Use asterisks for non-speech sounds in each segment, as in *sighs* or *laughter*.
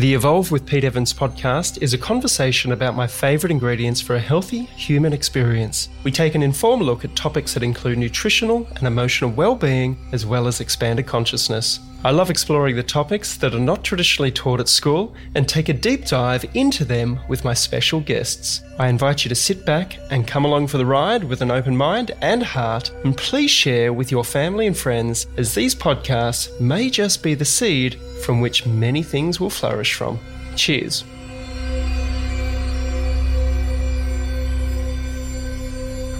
The Evolve with Pete Evans podcast is a conversation about my favourite ingredients for a healthy human experience. We take an informal look at topics that include nutritional and emotional well-being as well as expanded consciousness. I love exploring the topics that are not traditionally taught at school and take a deep dive into them with my special guests. I invite you to sit back and come along for the ride with an open mind and heart, and please share with your family and friends as these podcasts may just be the seed from which many things will flourish from. Cheers.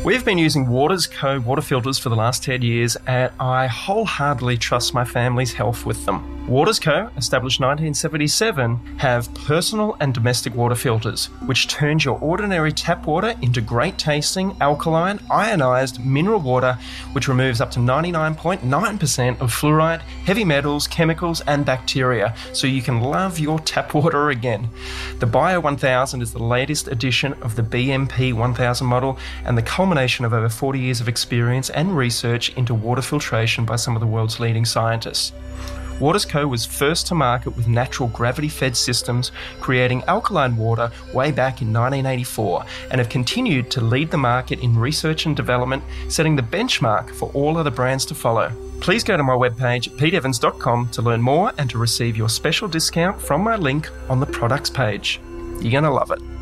We've been using Waters Co. water filters for the last 10 years, and I wholeheartedly trust my family's health with them. Waters Co., established 1977, have personal and domestic water filters, which turns your ordinary tap water into great tasting, alkaline, ionized mineral water, which removes up to 99.9% of fluoride, heavy metals, chemicals, and bacteria, so you can love your tap *laughs* water again. The Bio 1000 is the latest edition of the BMP 1000 model and the culmination of over 40 years of experience and research into water filtration by some of the world's leading scientists. Waters Co. was first to market with natural gravity fed systems, creating alkaline water way back in 1984, and have continued to lead the market in research and development, setting the benchmark for all other brands to follow. Please go to my webpage, peteevans.com, to learn more and to receive your special discount from my link on the products page. You're going to love it.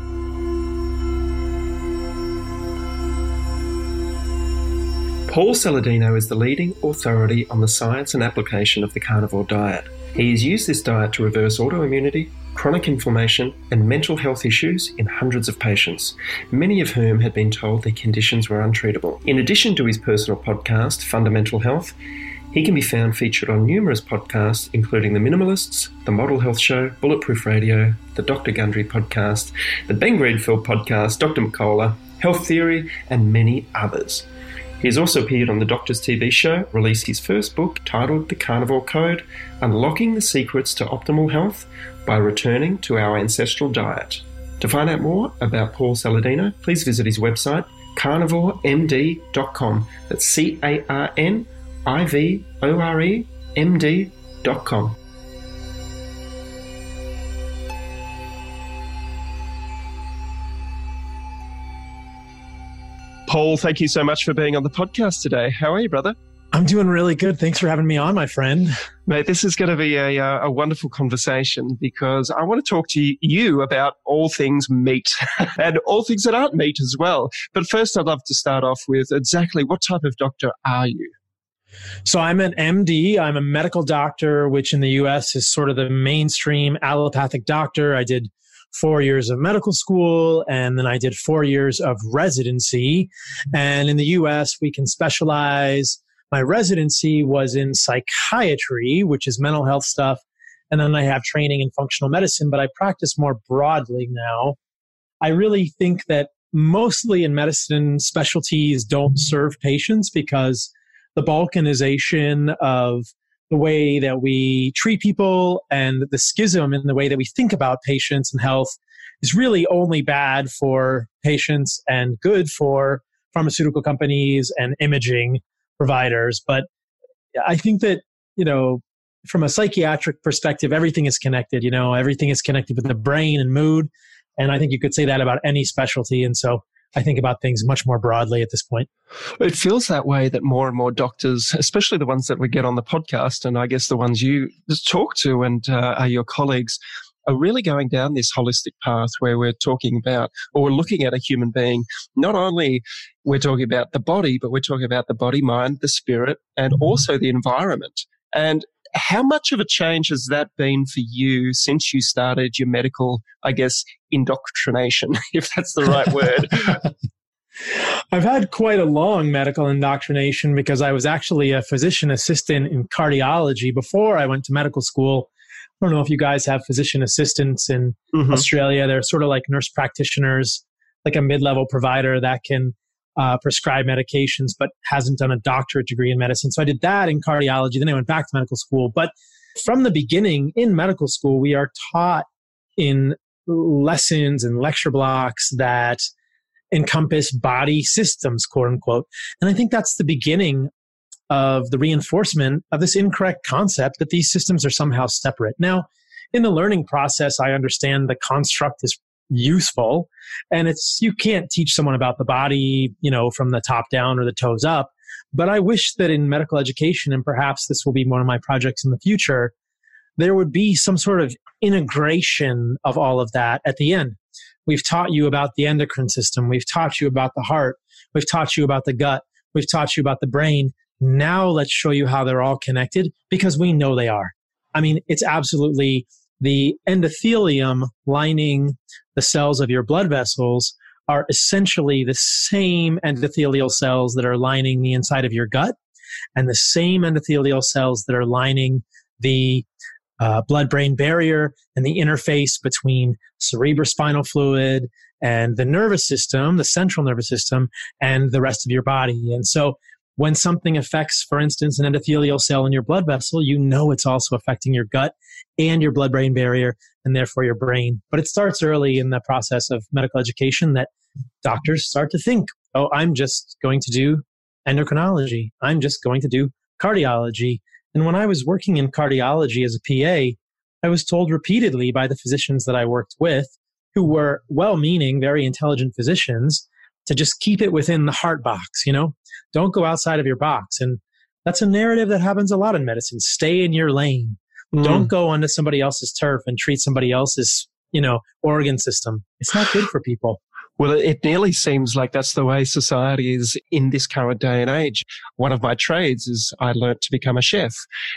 Paul Saladino is the leading authority on the science and application of the carnivore diet. He has used this diet to reverse autoimmunity, chronic inflammation, and mental health issues in hundreds of patients, many of whom had been told their conditions were untreatable. In addition to his personal podcast, Fundamental Health, he can be found featured on numerous podcasts, including The Minimalists, The Model Health Show, Bulletproof Radio, The Dr. Gundry Podcast, The Ben Greenfield Podcast, Dr. Mercola, Health Theory, and many others. He has also appeared on the Doctor's TV show, released his first book titled The Carnivore Code Unlocking the Secrets to Optimal Health by Returning to Our Ancestral Diet. To find out more about Paul Saladino, please visit his website, carnivoremd.com. That's C A R N I V O R E M D.com. Paul, thank you so much for being on the podcast today. How are you, brother? I'm doing really good. Thanks for having me on, my friend. Mate, this is going to be a, uh, a wonderful conversation because I want to talk to you about all things meat *laughs* and all things that aren't meat as well. But first, I'd love to start off with exactly what type of doctor are you? So I'm an MD. I'm a medical doctor, which in the US is sort of the mainstream allopathic doctor. I did four years of medical school, and then I did four years of residency. And in the US, we can specialize. My residency was in psychiatry, which is mental health stuff. And then I have training in functional medicine, but I practice more broadly now. I really think that mostly in medicine, specialties don't serve patients because the balkanization of the way that we treat people and the schism in the way that we think about patients and health is really only bad for patients and good for pharmaceutical companies and imaging providers. But I think that, you know, from a psychiatric perspective, everything is connected. You know, everything is connected with the brain and mood. And I think you could say that about any specialty. And so I think about things much more broadly at this point. It feels that way that more and more doctors, especially the ones that we get on the podcast, and I guess the ones you talk to and uh, are your colleagues, are really going down this holistic path where we're talking about or we're looking at a human being. Not only we're talking about the body, but we're talking about the body, mind, the spirit, and mm-hmm. also the environment. And how much of a change has that been for you since you started your medical, I guess, indoctrination, *laughs* if that's the right word? *laughs* I've had quite a long medical indoctrination because I was actually a physician assistant in cardiology before I went to medical school. I don't know if you guys have physician assistants in mm-hmm. Australia. They're sort of like nurse practitioners, like a mid level provider that can uh, prescribe medications, but hasn't done a doctorate degree in medicine. So I did that in cardiology. Then I went back to medical school. But from the beginning in medical school, we are taught in lessons and lecture blocks that encompass body systems, quote unquote. And I think that's the beginning of the reinforcement of this incorrect concept that these systems are somehow separate. Now, in the learning process, I understand the construct is useful and it's, you can't teach someone about the body, you know, from the top down or the toes up. But I wish that in medical education, and perhaps this will be one of my projects in the future, there would be some sort of integration of all of that at the end. We've taught you about the endocrine system. We've taught you about the heart. We've taught you about the gut. We've taught you about the brain. Now let's show you how they're all connected because we know they are. I mean, it's absolutely the endothelium lining the cells of your blood vessels are essentially the same endothelial cells that are lining the inside of your gut and the same endothelial cells that are lining the uh, blood brain barrier and the interface between cerebrospinal fluid and the nervous system, the central nervous system, and the rest of your body. And so when something affects, for instance, an endothelial cell in your blood vessel, you know it's also affecting your gut and your blood brain barrier and therefore your brain. But it starts early in the process of medical education that doctors start to think, oh, I'm just going to do endocrinology. I'm just going to do cardiology. And when I was working in cardiology as a PA, I was told repeatedly by the physicians that I worked with, who were well meaning, very intelligent physicians, to just keep it within the heart box, you know? Don't go outside of your box. And that's a narrative that happens a lot in medicine. Stay in your lane. Mm. Don't go onto somebody else's turf and treat somebody else's, you know, organ system. It's not good for people. Well, it nearly seems like that's the way society is in this current day and age. One of my trades is I learnt to become a chef.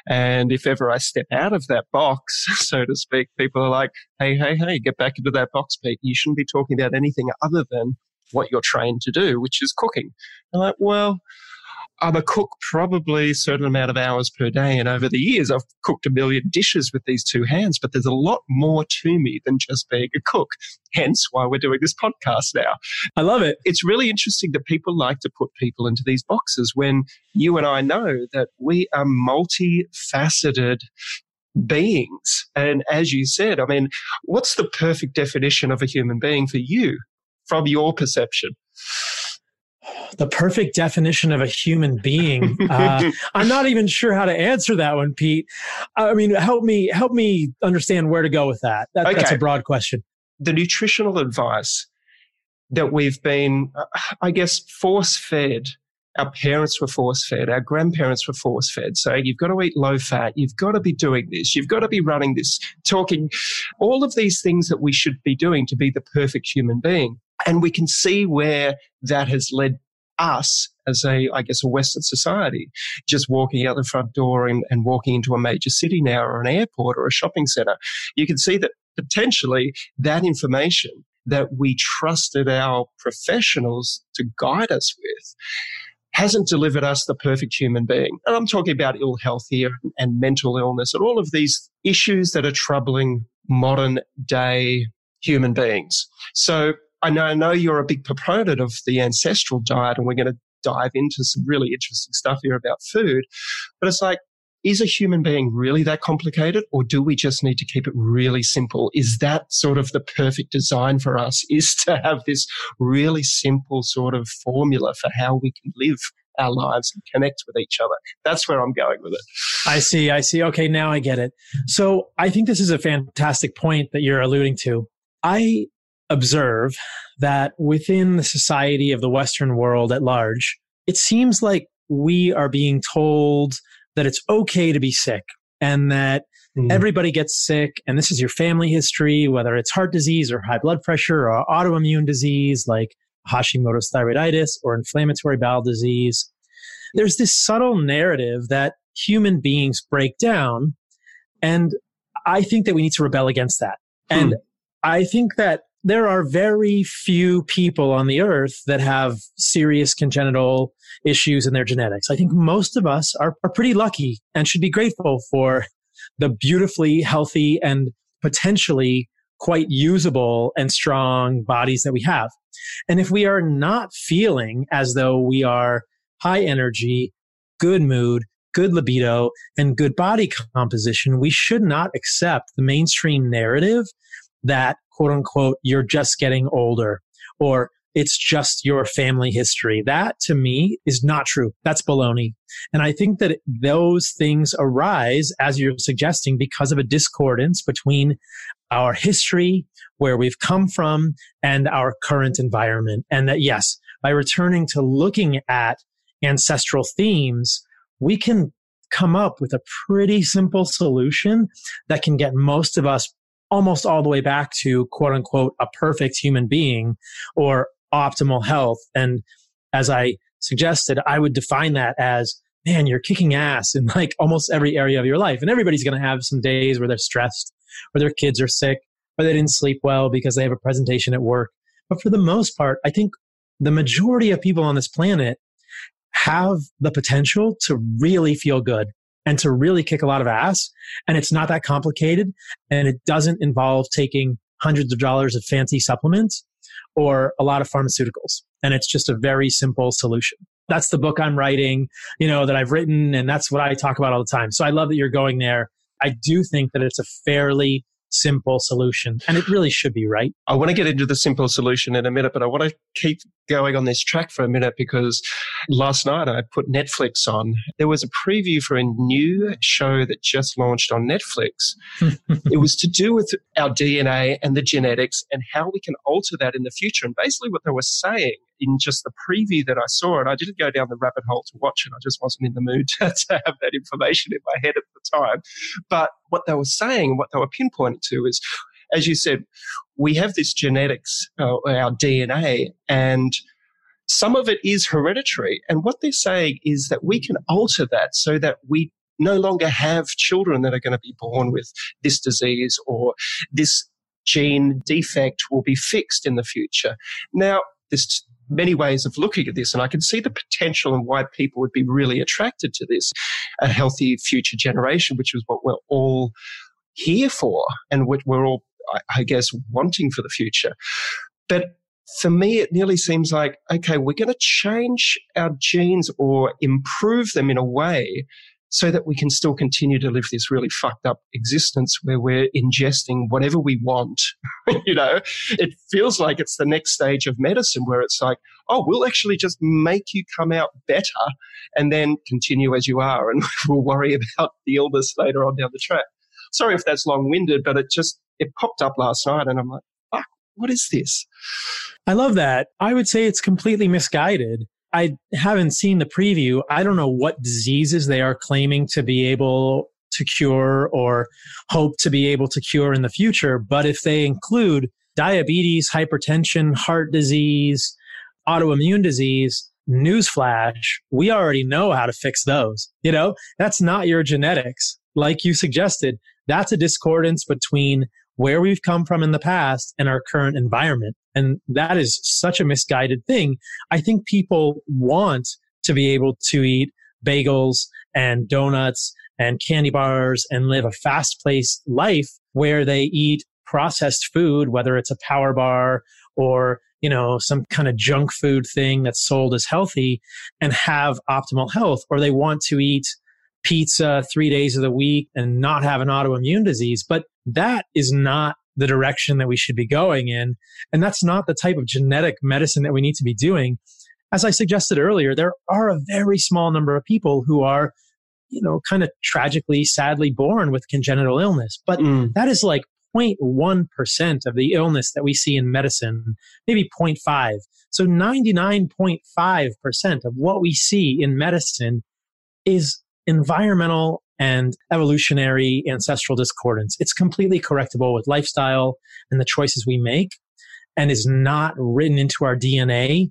And if ever I step out of that box, *laughs* so to speak, people are like, Hey, hey, hey, get back into that box, Pete. You shouldn't be talking about anything other than what you're trained to do, which is cooking. I'm like, well, I'm a cook probably a certain amount of hours per day. And over the years, I've cooked a million dishes with these two hands, but there's a lot more to me than just being a cook. Hence why we're doing this podcast now. I love it. It's really interesting that people like to put people into these boxes when you and I know that we are multifaceted beings. And as you said, I mean, what's the perfect definition of a human being for you from your perception? the perfect definition of a human being. Uh, *laughs* I'm not even sure how to answer that one, Pete. I mean, help me help me understand where to go with that. that okay. That's a broad question. The nutritional advice that we've been, uh, I guess, force fed. Our parents were force fed. Our grandparents were force fed. So you've got to eat low fat. You've got to be doing this. You've got to be running this, talking all of these things that we should be doing to be the perfect human being. And we can see where that has led us as a, I guess, a Western society, just walking out the front door and, and walking into a major city now or an airport or a shopping center, you can see that potentially that information that we trusted our professionals to guide us with hasn't delivered us the perfect human being. And I'm talking about ill health here and mental illness and all of these issues that are troubling modern day human beings. So I know, I know you're a big proponent of the ancestral diet, and we're going to dive into some really interesting stuff here about food. But it's like, is a human being really that complicated or do we just need to keep it really simple? Is that sort of the perfect design for us *laughs* is to have this really simple sort of formula for how we can live our lives and connect with each other. That's where I'm going with it. I see. I see. Okay. Now I get it. So I think this is a fantastic point that you're alluding to. I observe that within the society of the Western world at large, it seems like we are being told that it's okay to be sick and that mm. everybody gets sick. And this is your family history, whether it's heart disease or high blood pressure or autoimmune disease like Hashimoto's thyroiditis or inflammatory bowel disease. There's this subtle narrative that human beings break down. And I think that we need to rebel against that. Hmm. And I think that there are very few people on the earth that have serious congenital issues in their genetics. I think most of us are, are pretty lucky and should be grateful for the beautifully healthy and potentially quite usable and strong bodies that we have. And if we are not feeling as though we are high energy, good mood, good libido, and good body composition, we should not accept the mainstream narrative that quote unquote, you're just getting older or it's just your family history. That to me is not true. That's baloney. And I think that those things arise, as you're suggesting, because of a discordance between our history, where we've come from, and our current environment. And that, yes, by returning to looking at ancestral themes, we can come up with a pretty simple solution that can get most of us almost all the way back to quote unquote a perfect human being or optimal health. And as I suggested, I would define that as, man, you're kicking ass in like almost every area of your life. And everybody's going to have some days where they're stressed, or their kids are sick, or they didn't sleep well because they have a presentation at work. But for the most part, I think the majority of people on this planet have the potential to really feel good and to really kick a lot of ass. And it's not that complicated. And it doesn't involve taking hundreds of dollars of fancy supplements or a lot of pharmaceuticals. And it's just a very simple solution. That's the book I'm writing, you know, that I've written. And that's what I talk about all the time. So I love that you're going there. I do think that it's a fairly simple solution. And it really should be, right? I want to get into the simple solution in a minute, but I want to keep going on this track for a minute because last night I put Netflix on. There was a preview for a new show that just launched on Netflix. *laughs* it was to do with our DNA and the genetics and how we can alter that in the future. And basically, what they were saying in just the preview that I saw, and I didn't go down the rabbit hole to watch it. I just wasn't in the mood *laughs* to, to have that information in my head at the time. But what they were saying, what they were pinpointing to is, as you said, we have this genetics, uh, our DNA, and some of it is hereditary. And what they're saying is that we can alter that so that we no longer have children that are going to be born with this disease or this gene defect will be fixed in the future. Now, there's many ways of looking at this, and I can see the potential and why people would be really attracted to this, a healthy future generation, which is what we're all here for and what we're all, I guess, wanting for the future. But for me, it nearly seems like, okay, we're going to change our genes or improve them in a way so that we can still continue to live this really fucked up existence where we're ingesting whatever we want. *laughs* you know, it feels like it's the next stage of medicine where it's like, oh, we'll actually just make you come out better and then continue as you are and *laughs* we'll worry about the illness later on down the track. Sorry if that's long winded, but it just, it popped up last night and I'm like, what is this? I love that. I would say it's completely misguided. I haven't seen the preview. I don't know what diseases they are claiming to be able to cure or hope to be able to cure in the future. But if they include diabetes, hypertension, heart disease, autoimmune disease, newsflash, we already know how to fix those. You know, that's not your genetics. Like you suggested, that's a discordance between where we've come from in the past and our current environment. And that is such a misguided thing. I think people want to be able to eat bagels and donuts and candy bars and live a fast paced life where they eat processed food, whether it's a power bar or, you know, some kind of junk food thing that's sold as healthy and have optimal health, or they want to eat pizza three days of the week and not have an autoimmune disease. But that is not the direction that we should be going in. And that's not the type of genetic medicine that we need to be doing. As I suggested earlier, there are a very small number of people who are, you know, kind of tragically, sadly born with congenital illness. But mm. that is like 0.1% of the illness that we see in medicine, maybe 0.5. So 99.5% of what we see in medicine is environmental and evolutionary ancestral discordance. It's completely correctable with lifestyle and the choices we make and is not written into our DNA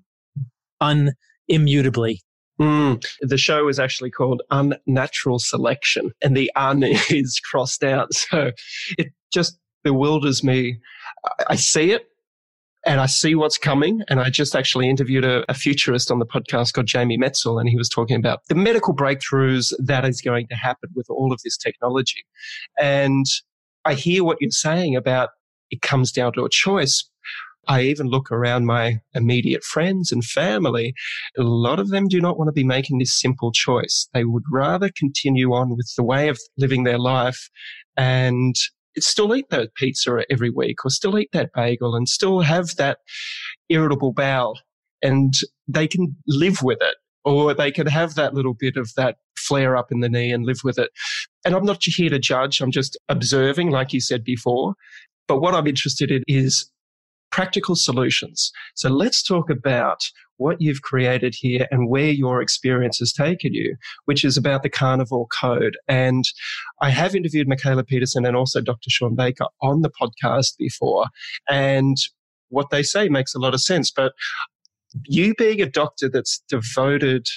unimmutably. Mm, the show is actually called Unnatural Selection, and the *laughs* un is crossed out. So it just bewilders me. I see it and I see what's coming. And I just actually interviewed a, a, futurist on the podcast called Jamie Metzl, and he was talking about the medical breakthroughs that is going to happen with all of this technology. And I hear what you're saying about it comes down to a choice. I even look around my immediate friends and family. A lot of them do not want to be making this simple choice. They would rather continue on with the way of living their life and still eat that pizza every week or still eat that bagel and still have that irritable bowel and they can live with it or they can have that little bit of that flare up in the knee and live with it. And I'm not here to judge. I'm just observing, like you said before. But what I'm interested in is practical solutions. So let's talk about what you've created here and where your experience has taken you, which is about the carnivore code. And I have interviewed Mikhaila Peterson and also Dr. Shawn Baker on the podcast before. And what they say makes a lot of sense. But you being a doctor that's devoted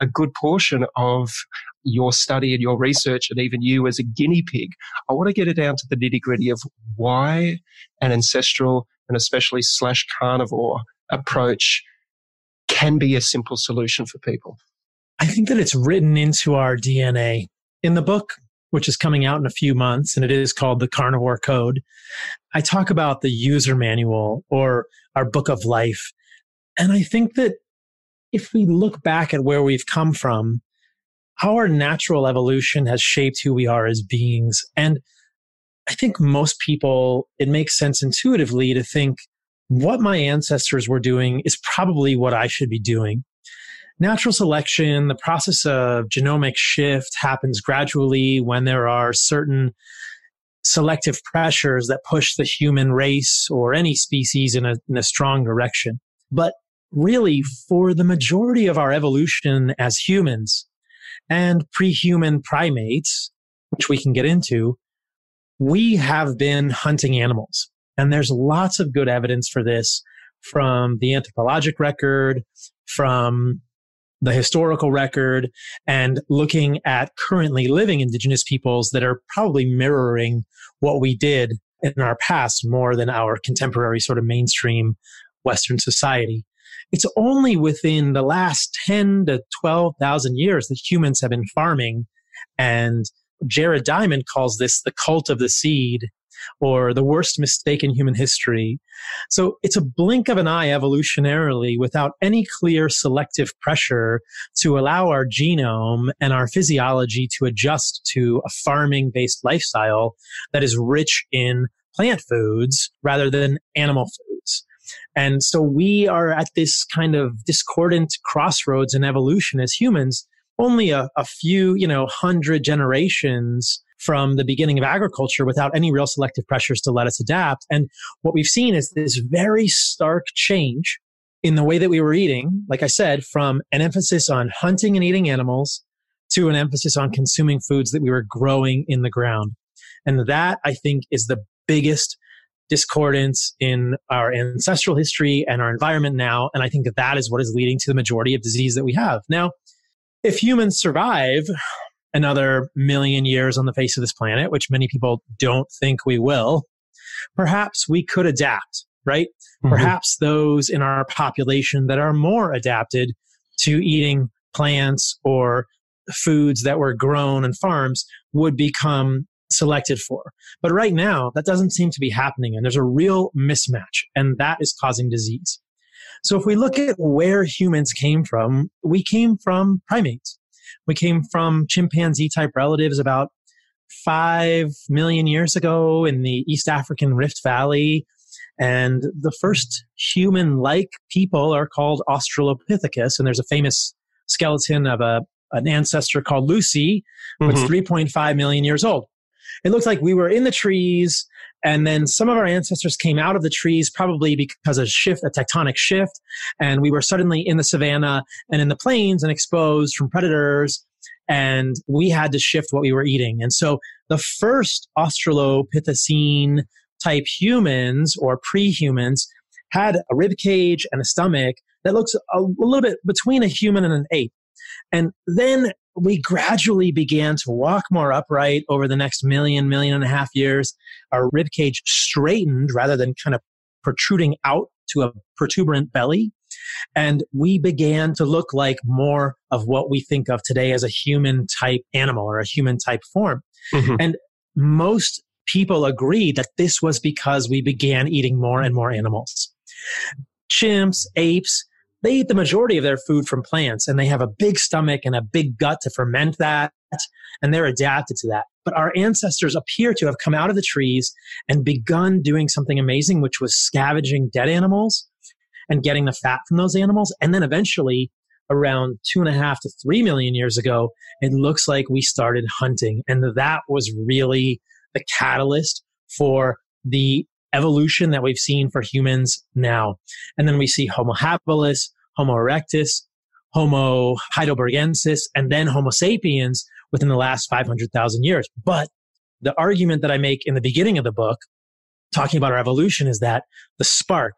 a good portion of your study and your research and even you as a guinea pig, I want to get it down to the nitty gritty of why an ancestral and especially slash carnivore approach can be a simple solution for people? I think that it's written into our DNA. In the book, which is coming out in a few months, and it is called The Carnivore Code, I talk about the user manual or our book of life. And I think that if we look back at where we've come from, how our natural evolution has shaped who we are as beings. And I think most people, it makes sense intuitively to think what my ancestors were doing is probably what I should be doing. Natural selection, the process of genomic shift happens gradually when there are certain selective pressures that push the human race or any species in a, in a strong direction. But really, for the majority of our evolution as humans and pre-human primates, which we can get into, we have been hunting animals. And there's lots of good evidence for this from the anthropologic record, from the historical record, and looking at currently living indigenous peoples that are probably mirroring what we did in our past more than our contemporary sort of mainstream Western society. It's only within the last 10 to 12,000 years that humans have been farming. And Jared Diamond calls this the cult of the seed or the worst mistake in human history. So it's a blink of an eye evolutionarily without any clear selective pressure to allow our genome and our physiology to adjust to a farming based lifestyle that is rich in plant foods rather than animal foods. And so we are at this kind of discordant crossroads in evolution as humans. Only a, a few, you know, hundred generations from the beginning of agriculture without any real selective pressures to let us adapt. And what we've seen is this very stark change in the way that we were eating, like I said, from an emphasis on hunting and eating animals to an emphasis on consuming foods that we were growing in the ground. And that I think is the biggest discordance in our ancestral history and our environment now. And I think that that is what is leading to the majority of disease that we have. Now, if humans survive another million years on the face of this planet, which many people don't think we will, perhaps we could adapt, right? Mm-hmm. Perhaps those in our population that are more adapted to eating plants or foods that were grown in farms would become selected for. But right now, that doesn't seem to be happening. And there's a real mismatch, and that is causing disease. So if we look at where humans came from, we came from primates. We came from chimpanzee type relatives about five million years ago in the East African Rift Valley. And the first human like people are called Australopithecus. And there's a famous skeleton of a, an ancestor called Lucy, who's mm-hmm. 3.5 million years old. It looks like we were in the trees and then some of our ancestors came out of the trees probably because of a shift, a tectonic shift. And we were suddenly in the savannah and in the plains and exposed from predators. And we had to shift what we were eating. And so the first Australopithecine type humans or pre-humans had a rib cage and a stomach that looks a little bit between a human and an ape. And then we gradually began to walk more upright over the next million, million and a half years. Our rib cage straightened rather than kind of protruding out to a protuberant belly. And we began to look like more of what we think of today as a human type animal or a human type form. Mm-hmm. And most people agree that this was because we began eating more and more animals. Chimps, apes, they eat the majority of their food from plants and they have a big stomach and a big gut to ferment that. and they're adapted to that. But our ancestors appear to have come out of the trees and begun doing something amazing, which was scavenging dead animals and getting the fat from those animals. And then eventually, around two and a half to three million years ago, it looks like we started hunting. And that was really the catalyst for the evolution that we've seen for humans now. And then we see Homo habilis, Homo erectus, Homo heidelbergensis, and then Homo sapiens within the last 500,000 years. But the argument that I make in the beginning of the book, talking about our evolution, is that the spark,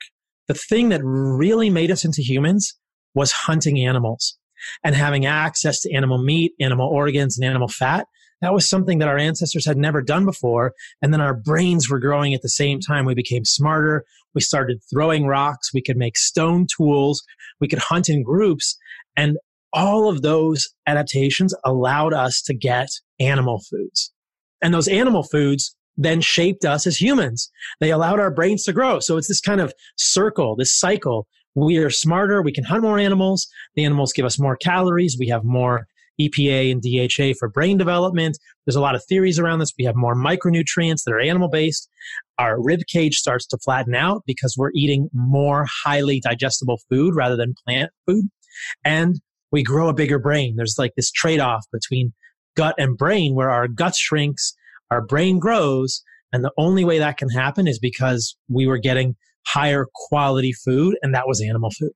the thing that really made us into humans, was hunting animals and having access to animal meat, animal organs, and animal fat. That was something that our ancestors had never done before. And then our brains were growing at the same time. We became smarter. We started throwing rocks. We could make stone tools. We could hunt in groups. And all of those adaptations allowed us to get animal foods. And those animal foods then shaped us as humans. They allowed our brains to grow. So it's this kind of circle, this cycle. We are smarter. We can hunt more animals. The animals give us more calories. We have more EPA and DHA for brain development. There's a lot of theories around this. We have more micronutrients that are animal based. Our rib cage starts to flatten out because we're eating more highly digestible food rather than plant food and we grow a bigger brain. There's like this trade off between gut and brain where our gut shrinks, our brain grows. And the only way that can happen is because we were getting higher quality food and that was animal food.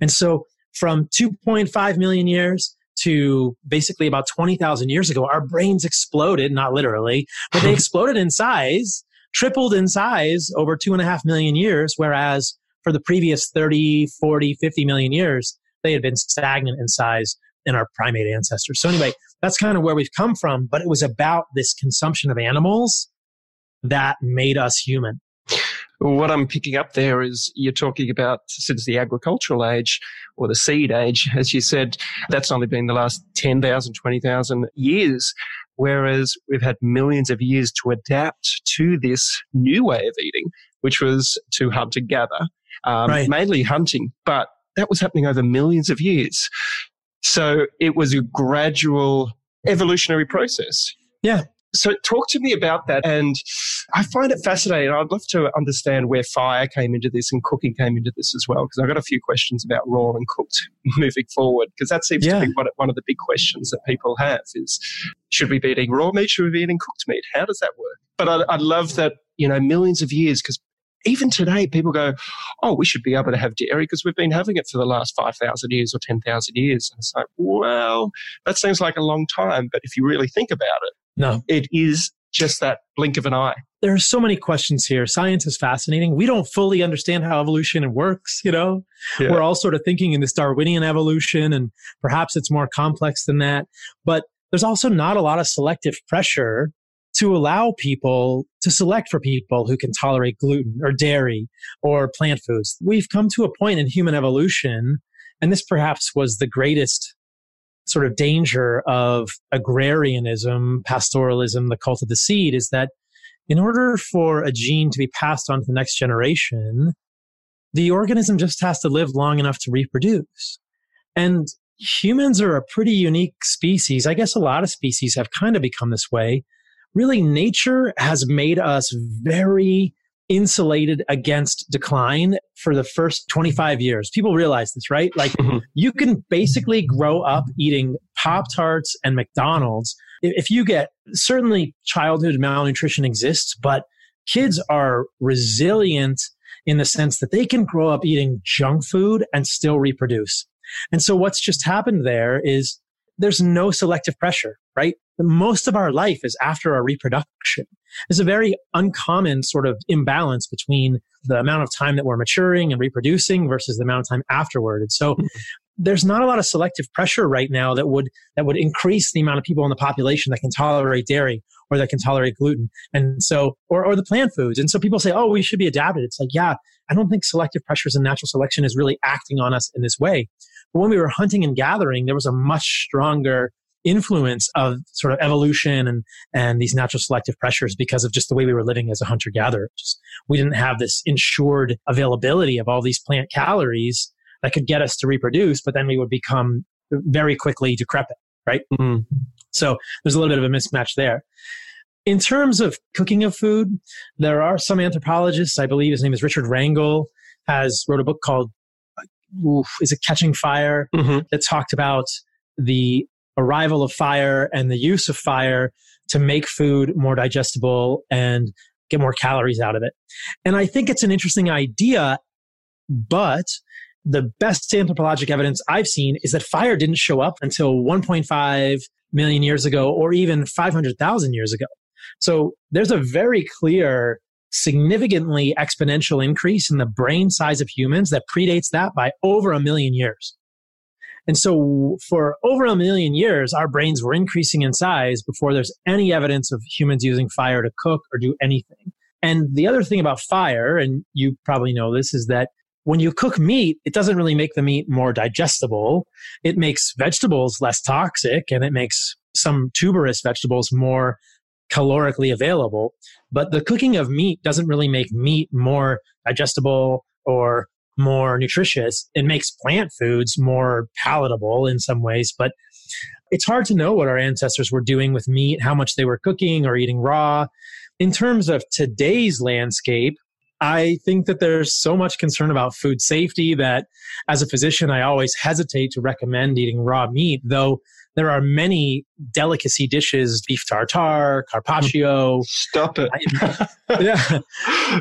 And so from 2.5 million years to basically about 20,000 years ago, our brains exploded, not literally, but they *laughs* exploded in size, tripled in size over two and a half million years. Whereas for the previous 30, 40, 50 million years, they had been stagnant in size in our primate ancestors. So anyway, that's kind of where we've come from, but it was about this consumption of animals that made us human. What I'm picking up there is you're talking about since the agricultural age or the seed age, *laughs* as you said, that's only been the last 10,000, 20,000 years. Whereas we've had millions of years to adapt to this new way of eating, which was to hunt and gather, um, right. mainly hunting, but that was happening over millions of years. So it was a gradual evolutionary process. Yeah. So talk to me about that. And I find it fascinating. I'd love to understand where fire came into this and cooking came into this as well, because I've got a few questions about raw and cooked *laughs* moving forward, because that seems yeah. to be one, one of the big questions that people have is, should we be eating raw meat? Should we be eating cooked meat? How does that work? But I, I love that, you know, millions of years, because even today, people go, oh, we should be able to have dairy because we've been having it for the last 5,000 years or 10,000 years. And it's like, well, that seems like a long time. But if you really think about it, no, it is just that blink of an eye. There are so many questions here. Science is fascinating. We don't fully understand how evolution works, you know? Yeah. We're all sort of thinking in this Darwinian evolution, and perhaps it's more complex than that. But there's also not a lot of selective pressure to allow people to select for people who can tolerate gluten or dairy or plant foods. We've come to a point in human evolution, and this perhaps was the greatest sort of danger of agrarianism, pastoralism, the cult of the seed is that in order for a gene to be passed on to the next generation, the organism just has to live long enough to reproduce. And humans are a pretty unique species. I guess a lot of species have kind of become this way really nature has made us very insulated against decline for the first 25 years. People realize this, right? Like mm-hmm. you can basically grow up eating Pop Tarts and McDonald's. If you get certainly childhood malnutrition exists, but kids are resilient in the sense that they can grow up eating junk food and still reproduce. And so what's just happened there is there's no selective pressure, right? Most of our life is after our reproduction. There's a very uncommon sort of imbalance between the amount of time that we're maturing and reproducing versus the amount of time afterward. And so hmm. there's not a lot of selective pressure right now that would that would increase the amount of people in the population that can tolerate dairy or that can tolerate gluten. And so or, or the plant foods. And so people say oh we should be adapted. It's like yeah i don't think selective pressures and natural selection is really acting on us in this way. But when we were hunting and gathering there was a much stronger influence of sort of evolution and and these natural selective pressures because of just the way we were living as a hunter gatherer. Just we didn't have this ensured availability of all these plant calories that could get us to reproduce, but then we would become very quickly decrepit, right? Mm-hmm. So there's a little bit of a mismatch there. In terms of cooking of food, there are some anthropologists, I believe his name is Richard Wrangle, has wrote a book called oof, is it Catching Fire mm-hmm. that talked about the arrival of fire and the use of fire to make food more digestible and get more calories out of it. And I think it's an interesting idea, but the best anthropologic evidence I've seen is that fire didn't show up until 1.5 million years ago or even 500,000 years ago. So there's a very clear, significantly exponential increase in the brain size of humans that predates that by over a million years. And so for over a million years, our brains were increasing in size before there's any evidence of humans using fire to cook or do anything. And the other thing about fire, and you probably know this, is that when you cook meat, it doesn't really make the meat more digestible. It makes vegetables less toxic and it makes some tuberous vegetables more calorically available. But the cooking of meat doesn't really make meat more digestible or more nutritious. It makes plant foods more palatable in some ways, but it's hard to know what our ancestors were doing with meat, how much they were cooking or eating raw. In terms of today's landscape, I think that there's so much concern about food safety that as a physician, I always hesitate to recommend eating raw meat, though there are many delicacy dishes, beef tartare, carpaccio. Stop it. yeah.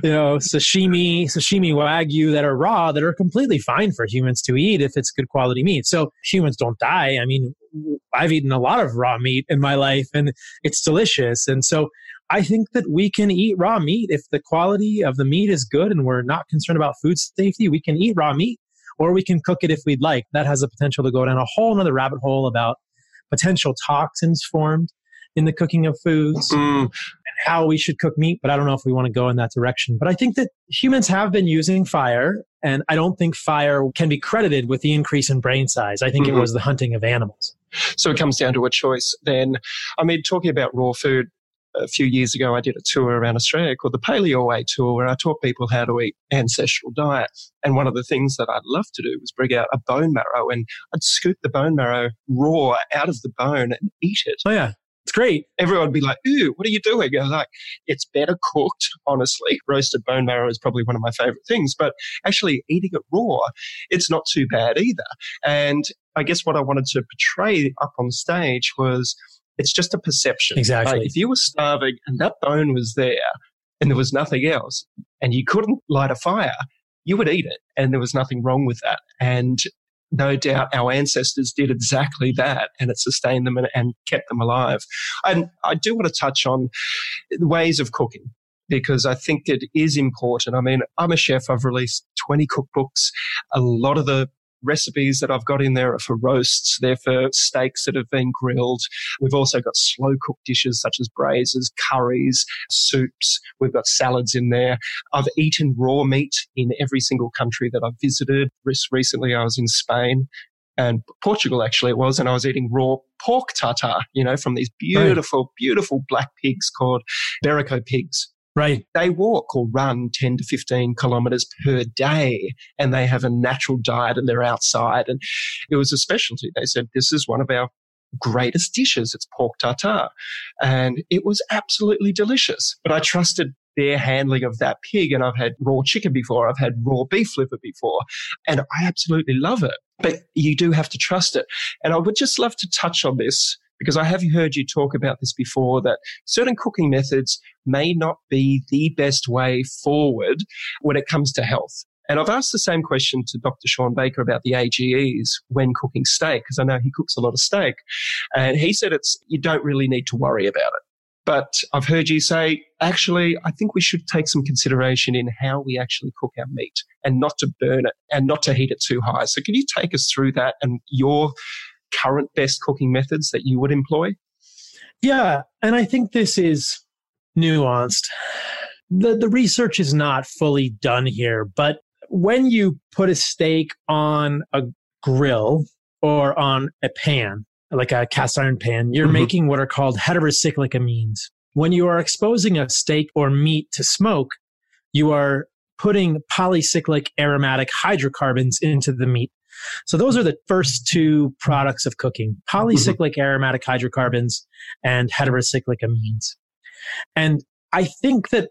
You know, sashimi, sashimi wagyu that are raw that are completely fine for humans to eat if it's good quality meat. So humans don't die. I mean, I've eaten a lot of raw meat in my life and it's delicious. And so I think that we can eat raw meat if the quality of the meat is good and we're not concerned about food safety. We can eat raw meat or we can cook it if we'd like. That has the potential to go down a whole other rabbit hole about potential toxins formed in the cooking of foods mm. and how we should cook meat, but I don't know if we want to go in that direction. But I think that humans have been using fire, and I don't think fire can be credited with the increase in brain size. I think mm-hmm. it was the hunting of animals. So it comes down to a choice then. I mean, talking about raw food, a few years ago, I did a tour around Australia called the Paleo Way Tour, where I taught people how to eat ancestral diet. And one of the things that I'd love to do was bring out a bone marrow, and I'd scoop the bone marrow raw out of the bone and eat it. Oh yeah. It's great. Everyone would be like, ooh, what are you doing? I was like, it's better cooked, honestly. Roasted bone marrow is probably one of my favorite things, but actually eating it raw, it's not too bad either. And I guess what I wanted to portray up on stage was it's just a perception. Exactly. Like if you were starving and that bone was there and there was nothing else and you couldn't light a fire, you would eat it and there was nothing wrong with that. And no doubt our ancestors did exactly that and it sustained them and, and kept them alive. And I do want to touch on ways of cooking because I think it is important. I mean, I'm a chef. I've released 20 cookbooks. A lot of the recipes that I've got in there are for roasts. They're for steaks that have been grilled. We've also got slow cooked dishes such as braises, curries, soups. We've got salads in there. I've eaten raw meat in every single country that I've visited. Recently, I was in Spain and Portugal actually it was, and I was eating raw pork tartar, you know, from these beautiful, beautiful black pigs called Iberico pigs. Right. They walk or run 10 to 15 kilometers per day and they have a natural diet and they're outside. And it was a specialty. They said, this is one of our greatest dishes. It's pork tartare. And it was absolutely delicious. But I trusted their handling of that pig. And I've had raw chicken before. I've had raw beef liver before. And I absolutely love it. But you do have to trust it. And I would just love to touch on this because I have heard you talk about this before that certain cooking methods may not be the best way forward when it comes to health. And I've asked the same question to Dr. Shawn Baker about the AGEs when cooking steak, because I know he cooks a lot of steak. And he said it's, you don't really need to worry about it. But I've heard you say, actually, I think we should take some consideration in how we actually cook our meat and not to burn it and not to heat it too high. So can you take us through that and your current best cooking methods that you would employ? Yeah, and I think this is nuanced. The the research is not fully done here, but when you put a steak on a grill or on a pan, like a cast iron pan, you're mm-hmm. making what are called heterocyclic amines. When you are exposing a steak or meat to smoke, you are putting polycyclic aromatic hydrocarbons into the meat So those are the first two products of cooking polycyclic mm-hmm. aromatic hydrocarbons and heterocyclic amines. And I think that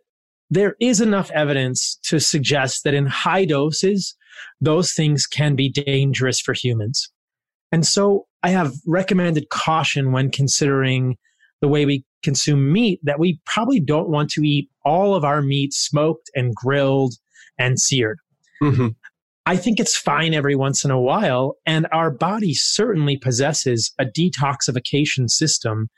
there is enough evidence to suggest that in high doses, those things can be dangerous for humans. And so I have recommended caution when considering the way we consume meat that we probably don't want to eat all of our meat smoked and grilled and seared. Mm-hmm. I think it's fine every once in a while. And our body certainly possesses a detoxification system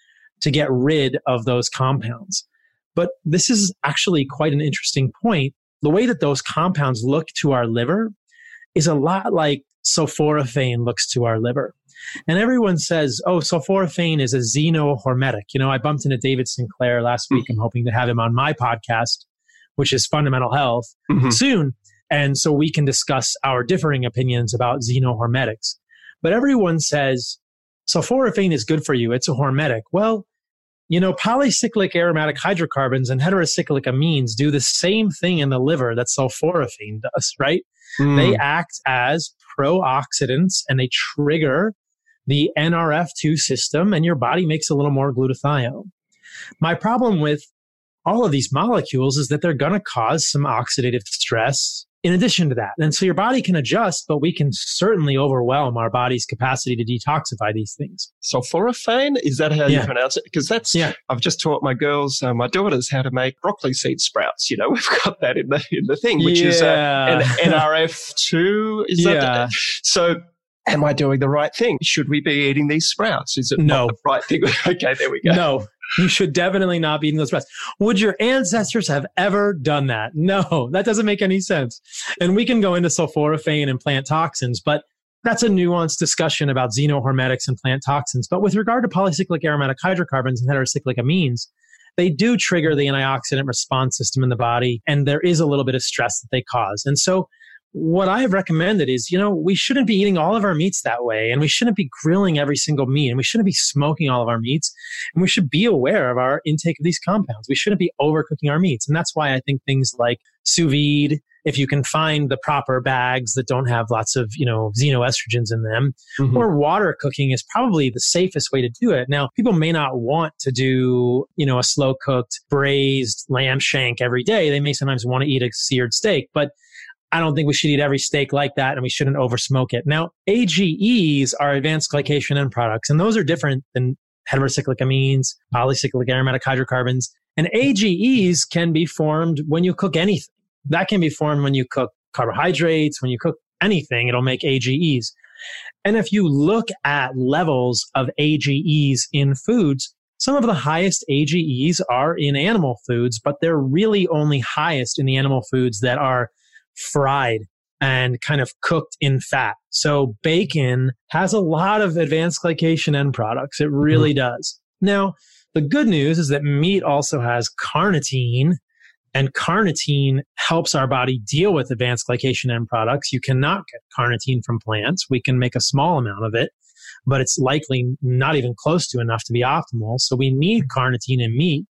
to get rid of those compounds. But this is actually quite an interesting point. The way that those compounds look to our liver is a lot like sulforaphane looks to our liver. And everyone says, oh, sulforaphane is a xenohormetic. You know, I bumped into David Sinclair last week. I'm hoping to have him on my podcast, which is Fundamental Health, mm-hmm. soon. And so we can discuss our differing opinions about xenohormetics. But everyone says sulforaphane is good for you. It's a hormetic. Well, you know, polycyclic aromatic hydrocarbons and heterocyclic amines do the same thing in the liver that sulforaphane does, right? Mm. They act as pro-oxidants and they trigger the NRF2 system and your body makes a little more glutathione. My problem with all of these molecules is that they're going to cause some oxidative stress in addition to that. And so your body can adjust, but we can certainly overwhelm our body's capacity to detoxify these things. Sulforaphane, is that how yeah. you pronounce it? Because that's, yeah. I've just taught my girls, uh, my daughters, how to make broccoli seed sprouts. You know, *laughs* we've got that in the, in the thing, which yeah. is uh, an NRF2. Is yeah. that? So am I doing the right thing? Should we be eating these sprouts? Is it no. the right thing? *laughs* okay, there we go. No, you should definitely not be eating those sprouts. Would your ancestors have ever done that? No, that doesn't make any sense. And we can go into sulforaphane and plant toxins, but that's a nuanced discussion about xenohormetics and plant toxins. But with regard to polycyclic aromatic hydrocarbons and heterocyclic amines, they do trigger the antioxidant response system in the body, and there is a little bit of stress that they cause. And so what I have recommended is, you know, we shouldn't be eating all of our meats that way, and we shouldn't be grilling every single meat, and we shouldn't be smoking all of our meats, and we should be aware of our intake of these compounds. We shouldn't be overcooking our meats, and that's why I think things like sous vide, if you can find the proper bags that don't have lots of, you know, xenoestrogens in them, mm-hmm. or water cooking is probably the safest way to do it. Now, people may not want to do, you know, a slow cooked braised lamb shank every day. They may sometimes want to eat a seared steak, but I don't think we should eat every steak like that and we shouldn't over smoke it. Now, AGEs are advanced glycation end products, and those are different than heterocyclic amines, polycyclic aromatic hydrocarbons. And AGEs can be formed when you cook anything. That can be formed when you cook carbohydrates, when you cook anything, it'll make AGEs. And if you look at levels of AGEs in foods, some of the highest AGEs are in animal foods, but they're really only highest in the animal foods that are fried and kind of cooked in fat. So bacon has a lot of advanced glycation end products. It really mm-hmm. does. Now, the good news is that meat also has carnitine and carnitine helps our body deal with advanced glycation end products. You cannot get carnitine from plants. We can make a small amount of it, but it's likely not even close to enough to be optimal. So we need carnitine in meat.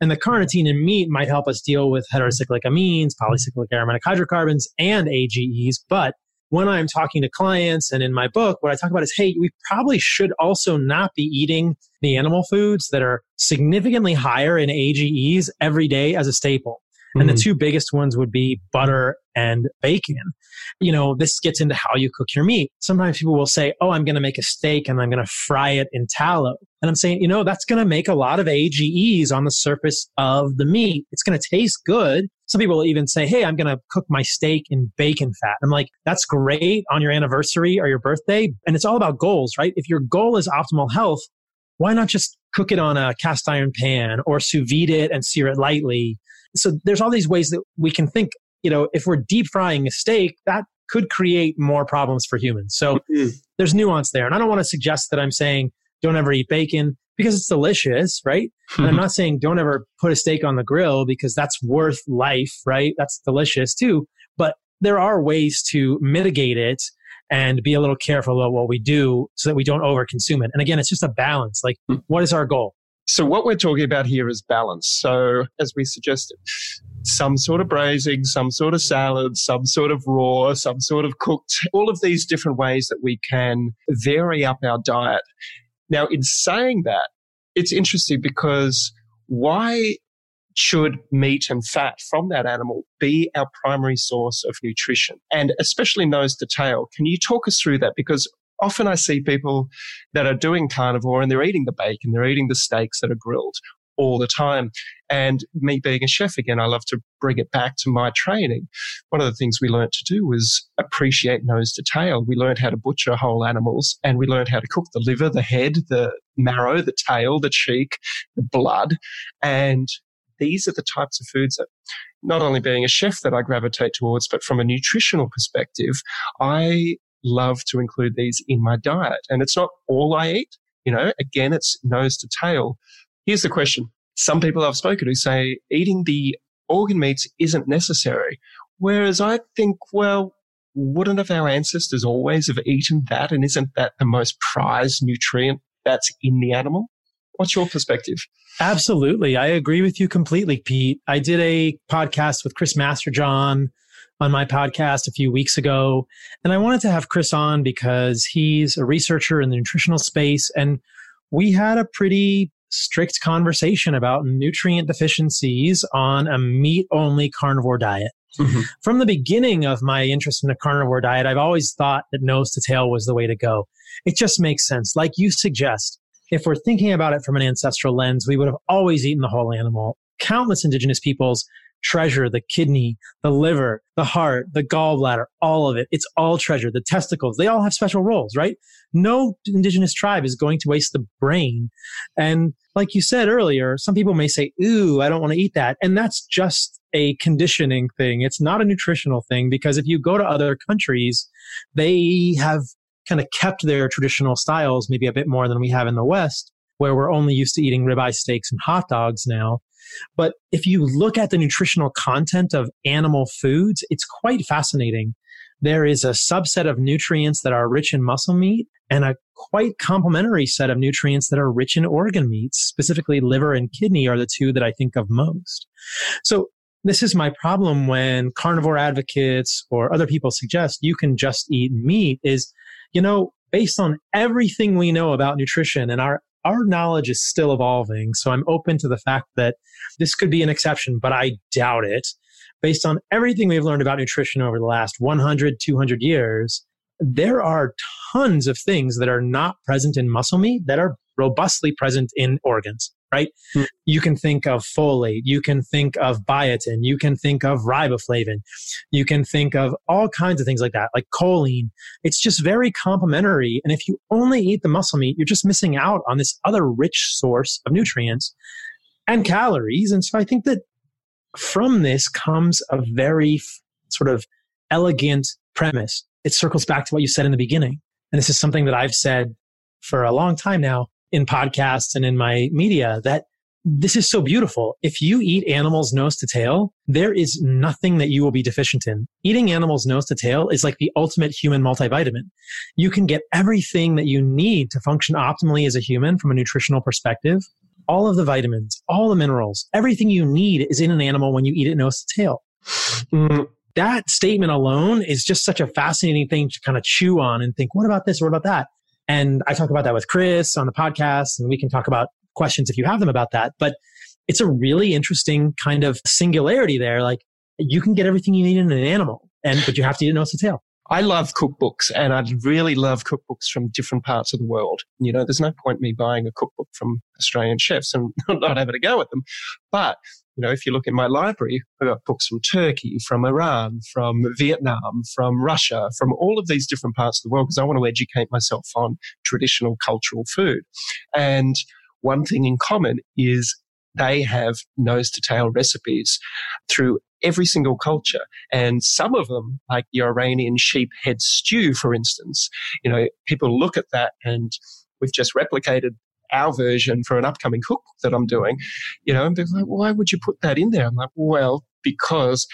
And the carnitine in meat might help us deal with heterocyclic amines, polycyclic aromatic hydrocarbons, and AGEs. But when I'm talking to clients and in my book, what I talk about is hey, we probably should also not be eating the animal foods that are significantly higher in AGEs every day as a staple. And mm-hmm. the two biggest ones would be butter and bacon. You know, this gets into how you cook your meat. Sometimes people will say, Oh, I'm going to make a steak and I'm going to fry it in tallow. And I'm saying, you know, that's going to make a lot of AGEs on the surface of the meat. It's going to taste good. Some people will even say, Hey, I'm going to cook my steak in bacon fat. I'm like, that's great on your anniversary or your birthday. And it's all about goals, right? If your goal is optimal health, why not just cook it on a cast iron pan or sous vide it and sear it lightly so there's all these ways that we can think, you know, if we're deep frying a steak, that could create more problems for humans. So mm-hmm. there's nuance there. And I don't want to suggest that I'm saying don't ever eat bacon because it's delicious, right? Mm-hmm. And I'm *laughs* not saying don't ever put a steak on the grill because that's worth life, right? That's delicious too. But there are ways to mitigate it and be a little careful about what we do so that we don't overconsume it. And again, it's just a balance. Like, mm-hmm. what is our goal? So, what we're talking about here is balance. So, as we suggested, some sort of braising, some sort of salad, some sort of raw, some sort of cooked, all of these different ways that we can vary up our diet. Now, in saying that, it's interesting because why should meat and fat from that animal be our primary source of nutrition and especially nose to tail? Can you talk us through that? Because often I see people that are doing carnivore and they're eating the bacon, they're eating the steaks that are grilled all the time. And me being a chef again, I love to bring it back to my training. One of the things we learned to do was appreciate nose to tail. We learned how to butcher whole animals and we learned how to cook the liver, the head, the marrow, the tail, the cheek, the blood. And these are the types of foods that not only being a chef that I gravitate towards, but from a nutritional perspective, I love to include these in my diet. And it's not all I eat. You know, again, it's nose to tail. Here's the question. Some people I've spoken to say eating the organ meats isn't necessary. Whereas I think, well, wouldn't have our ancestors always have eaten that? And isn't that the most prized nutrient that's in the animal? What's your perspective? Absolutely. I agree with you completely, Pete. I did a podcast with Chris Masterjohn on my podcast a few weeks ago. And I wanted to have Chris on because he's a researcher in the nutritional space. And we had a pretty strict conversation about nutrient deficiencies on a meat only carnivore diet. Mm-hmm. From the beginning of my interest in the carnivore diet, I've always thought that nose to tail was the way to go. It just makes sense. Like you suggest, if we're thinking about it from an ancestral lens, we would have always eaten the whole animal. Countless indigenous peoples treasure the kidney, the liver, the heart, the gallbladder, all of it. It's all treasure. The testicles, they all have special roles, right? No indigenous tribe is going to waste the brain. And like you said earlier, some people may say, Ooh, I don't want to eat that. And that's just a conditioning thing. It's not a nutritional thing because if you go to other countries, they have kind of kept their traditional styles maybe a bit more than we have in the West, where we're only used to eating ribeye steaks and hot dogs now. But if you look at the nutritional content of animal foods, it's quite fascinating. There is a subset of nutrients that are rich in muscle meat and a quite complementary set of nutrients that are rich in organ meats, specifically liver and kidney are the two that I think of most. So this is my problem when carnivore advocates or other people suggest you can just eat meat is, you know, based on everything we know about nutrition and our our knowledge is still evolving. So I'm open to the fact that this could be an exception, but I doubt it. Based on everything we've learned about nutrition over the last 100, 200 years, there are tons of things that are not present in muscle meat that are robustly present in organs right? Mm. You can think of folate, you can think of biotin, you can think of riboflavin, you can think of all kinds of things like that, like choline. It's just very complementary. And if you only eat the muscle meat, you're just missing out on this other rich source of nutrients and calories. And so I think that from this comes a very sort of elegant premise. It circles back to what you said in the beginning. And this is something that I've said for a long time now in podcasts and in my media that this is so beautiful. If you eat animals nose to tail, there is nothing that you will be deficient in. Eating animals nose to tail is like the ultimate human multivitamin. You can get everything that you need to function optimally as a human from a nutritional perspective. All of the vitamins, all the minerals, everything you need is in an animal when you eat it nose to tail. Mm, that statement alone is just such a fascinating thing to kind of chew on and think, what about this? What about that? And I talk about that with Chris on the podcast, and we can talk about questions if you have them about that. But it's a really interesting kind of singularity there. Like you can get everything you need in an animal, and but you have to eat a nose to tail. I love cookbooks and I really love cookbooks from different parts of the world. You know, there's no point me buying a cookbook from Australian chefs and *laughs* not having a go at them. But you know, if you look in my library, I've got books from Turkey, from Iran, from Vietnam, from Russia, from all of these different parts of the world because I want to educate myself on traditional cultural food. And one thing in common is they have nose to tail recipes through every single culture. And some of them, like the Iranian sheep head stew, for instance, you know, people look at that and we've just replicated our version for an upcoming cookbook that I'm doing, you know, and they're like, why would you put that in there? I'm like, well, because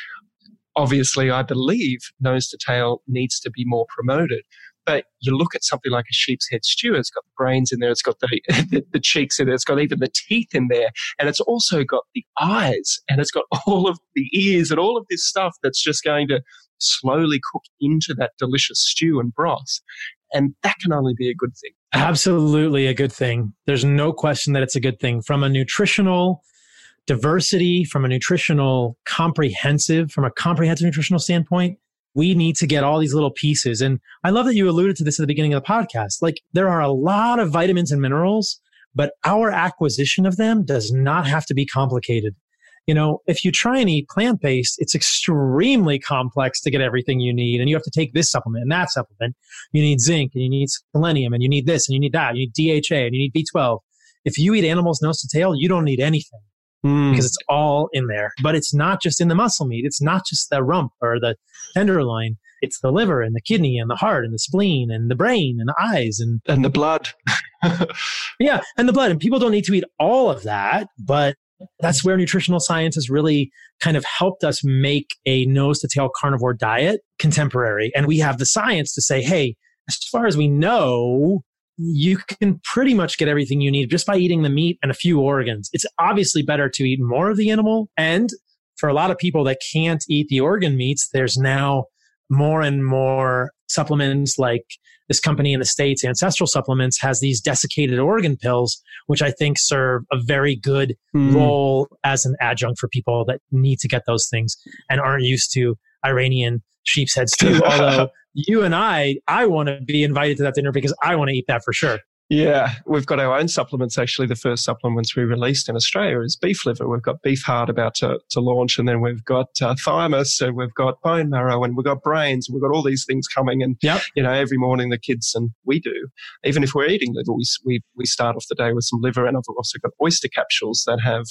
obviously I believe nose to tail needs to be more promoted. But you look at something like a sheep's head stew, it's got the brains in there, it's got the, *laughs* the, the, cheeks in there, it's got even the teeth in there, and it's also got the eyes, and it's got *laughs* all of the ears and all of this stuff that's just going to slowly cook into that delicious stew and broth. And that can only be a good thing. Absolutely a good thing. There's no question that it's a good thing. From a nutritional diversity, from a nutritional comprehensive, from a comprehensive nutritional standpoint, we need to get all these little pieces. And I love that you alluded to this at the beginning of the podcast. Like there are a lot of vitamins and minerals, but our acquisition of them does not have to be complicated. You know, if you try and eat plant based, it's extremely complex to get everything you need. And you have to take this supplement and that supplement. You need zinc and you need selenium and you need this and you need that. You need DHA and you need B12. If you eat animals nose to tail, you don't need anything mm. because it's all in there. But it's not just in the muscle meat. It's not just the rump or the tenderloin. It's the liver and the kidney and the heart and the spleen and the brain and the eyes and and the blood. *laughs* yeah, and the blood. And people don't need to eat all of that, but that's where nutritional science has really kind of helped us make a nose to tail carnivore diet contemporary. And we have the science to say, hey, as far as we know, you can pretty much get everything you need just by eating the meat and a few organs. It's obviously better to eat more of the animal. And for a lot of people that can't eat the organ meats, there's now more and more supplements like this company in the States, Ancestral Supplements, has these desiccated organ pills, which I think serve a very good mm. role as an adjunct for people that need to get those things and aren't used to Iranian sheep's head stew. *laughs* Although you and I, I want to be invited to that dinner because I want to eat that for sure. Yeah, we've got our own supplements. Actually, the first supplements we released in Australia is beef liver. We've got beef heart about to, to launch, and then we've got uh, thymus, and we've got bone marrow, and we've got brains, and we've got all these things coming. And yep. you know, every morning the kids and we do, even if we're eating liver, we, we we start off the day with some liver, and I've also got oyster capsules that have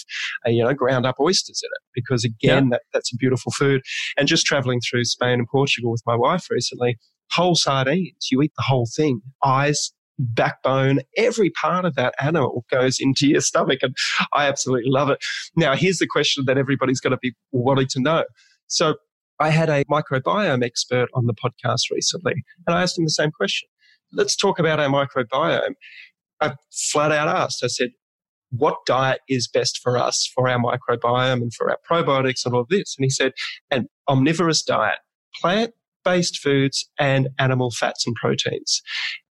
you know ground up oysters in it because again, yep. that, that's a beautiful food. And just traveling through Spain and Portugal with my wife recently, whole sardines. You eat the whole thing, eyes, backbone, every part of that animal goes into your stomach. And I absolutely love it. Now, here's the question that everybody's going to be wanting to know. So I had a microbiome expert on the podcast recently, and I asked him the same question. Let's talk about our microbiome. I flat out asked, I said, what diet is best for us, for our microbiome and for our probiotics and all of this? And he said, an omnivorous diet, plant based foods and animal fats and proteins.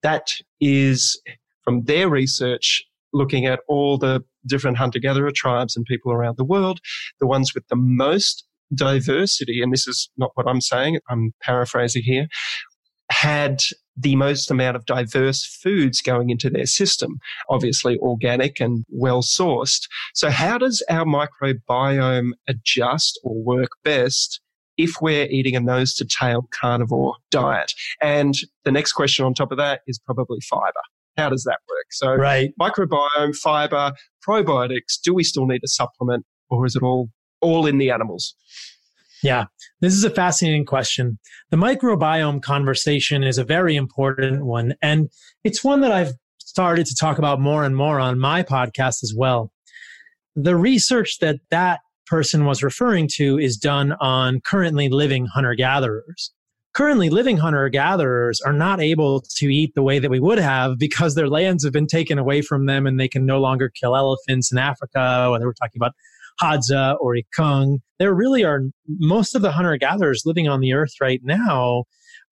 That is from their research looking at all the different hunter gatherer tribes and people around the world, the ones with the most diversity, and this is not what I'm saying, I'm paraphrasing here, had the most amount of diverse foods going into their system, obviously organic and well sourced. So, how does our microbiome adjust or work best if we're eating a nose to tail carnivore diet. And the next question on top of that is probably fiber. How does that work? So, right. microbiome, fiber, probiotics, do we still need a supplement or is it all, all in the animals? Yeah, this is a fascinating question. The microbiome conversation is a very important one. And it's one that I've started to talk about more and more on my podcast as well. The research that that person was referring to is done on currently living hunter gatherers. Currently living hunter gatherers are not able to eat the way that we would have because their lands have been taken away from them and they can no longer kill elephants in Africa, whether we're talking about Hadza or Ikung. There really are most of the hunter gatherers living on the earth right now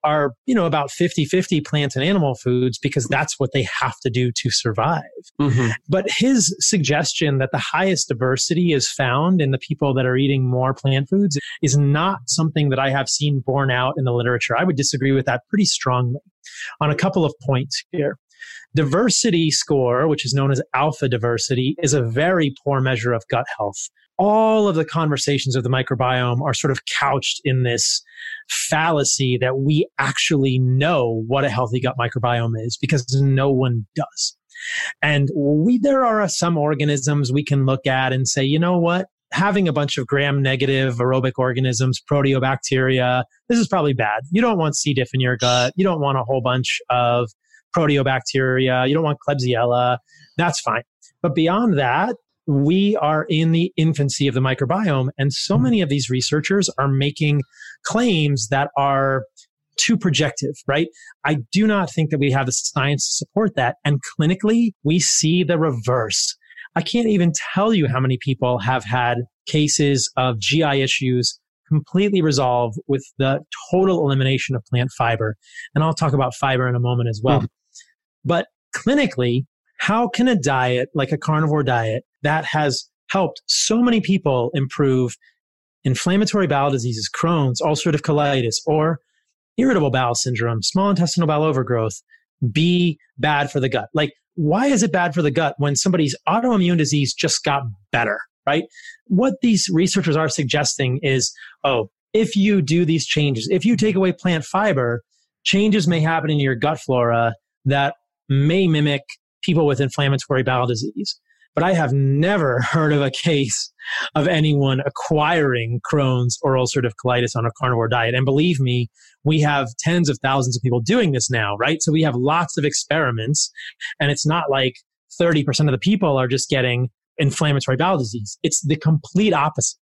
are, you know, about 50 50 plant and animal foods because that's what they have to do to survive. Mm-hmm. But his suggestion that the highest diversity is found in the people that are eating more plant foods is not something that I have seen borne out in the literature. I would disagree with that pretty strongly on a couple of points here. Diversity score, which is known as alpha diversity, is a very poor measure of gut health. All of the conversations of the microbiome are sort of couched in this fallacy that we actually know what a healthy gut microbiome is because no one does. And we, there are some organisms we can look at and say, you know what? Having a bunch of gram negative aerobic organisms, proteobacteria, this is probably bad. You don't want C. diff in your gut. You don't want a whole bunch of proteobacteria. You don't want Klebsiella. That's fine. But beyond that, we are in the infancy of the microbiome. And so hmm. many of these researchers are making claims that are too projective, right? I do not think that we have the science to support that. And clinically, we see the reverse. I can't even tell you how many people have had cases of GI issues completely resolve with the total elimination of plant fiber. And I'll talk about fiber in a moment as well. Mm. But clinically, how can a diet like a carnivore diet that has helped so many people improve inflammatory bowel diseases, Crohn's, ulcerative colitis, or irritable bowel syndrome, small intestinal bowel overgrowth, be bad for the gut? Like, why is it bad for the gut when somebody's autoimmune disease just got better, right? What these researchers are suggesting is, oh, if you do these changes, if you take away plant fiber, changes may happen in your gut flora that may mimic people with inflammatory bowel disease. But I have never *laughs* heard of a case of anyone acquiring Crohn's or ulcerative colitis on a carnivore diet. And believe me, we have tens of thousands of people doing this now, right? So we have lots of experiments and it's not like 30% of the people are just getting inflammatory bowel disease. It's the complete opposite.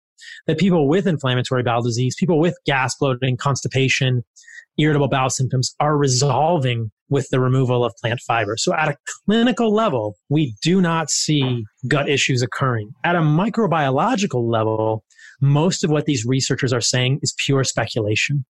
That people with inflammatory bowel disease, people with gas, bloating, constipation, irritable bowel symptoms are resolving with the removal of plant fiber. So at a clinical level, we do not see gut issues occurring. At a microbiological level, most of what these researchers are saying is pure speculation.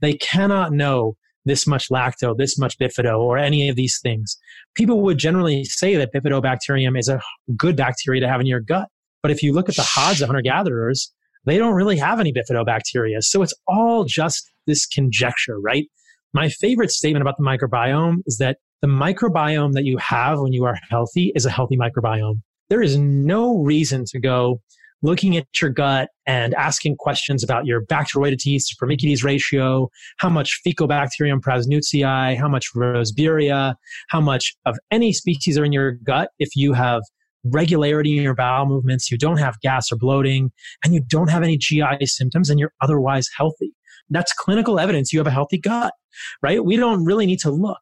They cannot know this much lacto, this much bifido, or any of these things. People would generally say that bifidobacterium is a good bacteria to have in your gut. But if you look at the Hadza hunter gatherers, they don't really have any bifidobacteria. So it's all just this conjecture, right? My favorite statement about the microbiome is that the microbiome that you have when you are healthy is a healthy microbiome. There is no reason to go looking at your gut and asking questions about your Bacteroidetes to Firmicutes ratio, how much Faecalibacterium prausnitzii, how much Roseburia, how much of any species are in your gut if you have regularity in your bowel movements, you don't have gas or bloating, and you don't have any GI symptoms, and you're otherwise healthy. That's clinical evidence you have a healthy gut, right? We don't really need to look.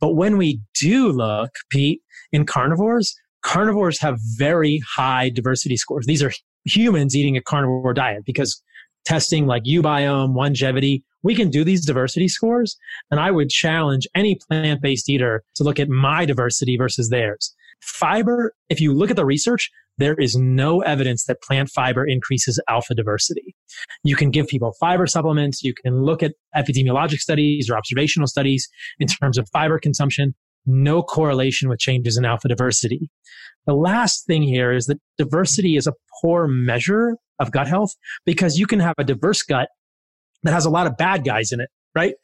But when we do look, Pete, in carnivores, carnivores have very high diversity scores. These are humans eating a carnivore diet because testing like uBiome, longevity, we can do these diversity scores. And I would challenge any plant based eater to look at my diversity versus theirs. Fiber, if you look at the research, there is no evidence that plant fiber increases alpha diversity. You can give people fiber supplements. You can look at epidemiologic studies or observational studies in terms of fiber consumption. No correlation with changes in alpha diversity. The last thing here is that diversity is a poor measure of gut health because you can have a diverse gut that has a lot of bad guys in it, right?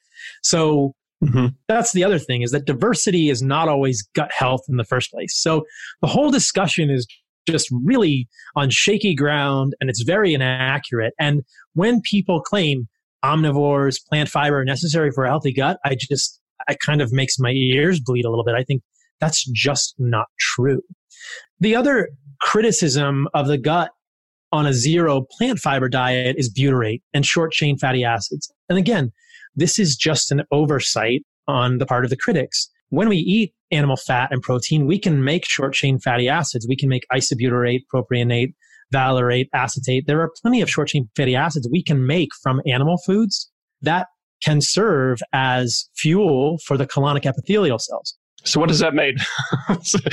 So Mm-hmm. That's the other thing is that diversity is not always gut health in the first place. So the whole discussion is just really on shaky ground and it's very inaccurate. And when people claim omnivores, plant fiber are necessary for a healthy gut, I just, it kind of makes my ears bleed a little bit. I think that's just not true. The other criticism of the gut on a zero plant fiber diet is butyrate and short chain fatty acids. And again, this is just an oversight on the part of the critics. When we eat animal fat and protein, we can make short chain fatty acids. We can make isobutyrate, propionate, valerate, acetate. There are plenty of short chain fatty acids we can make from animal foods that can serve as fuel for the colonic epithelial cells. So what does that mean?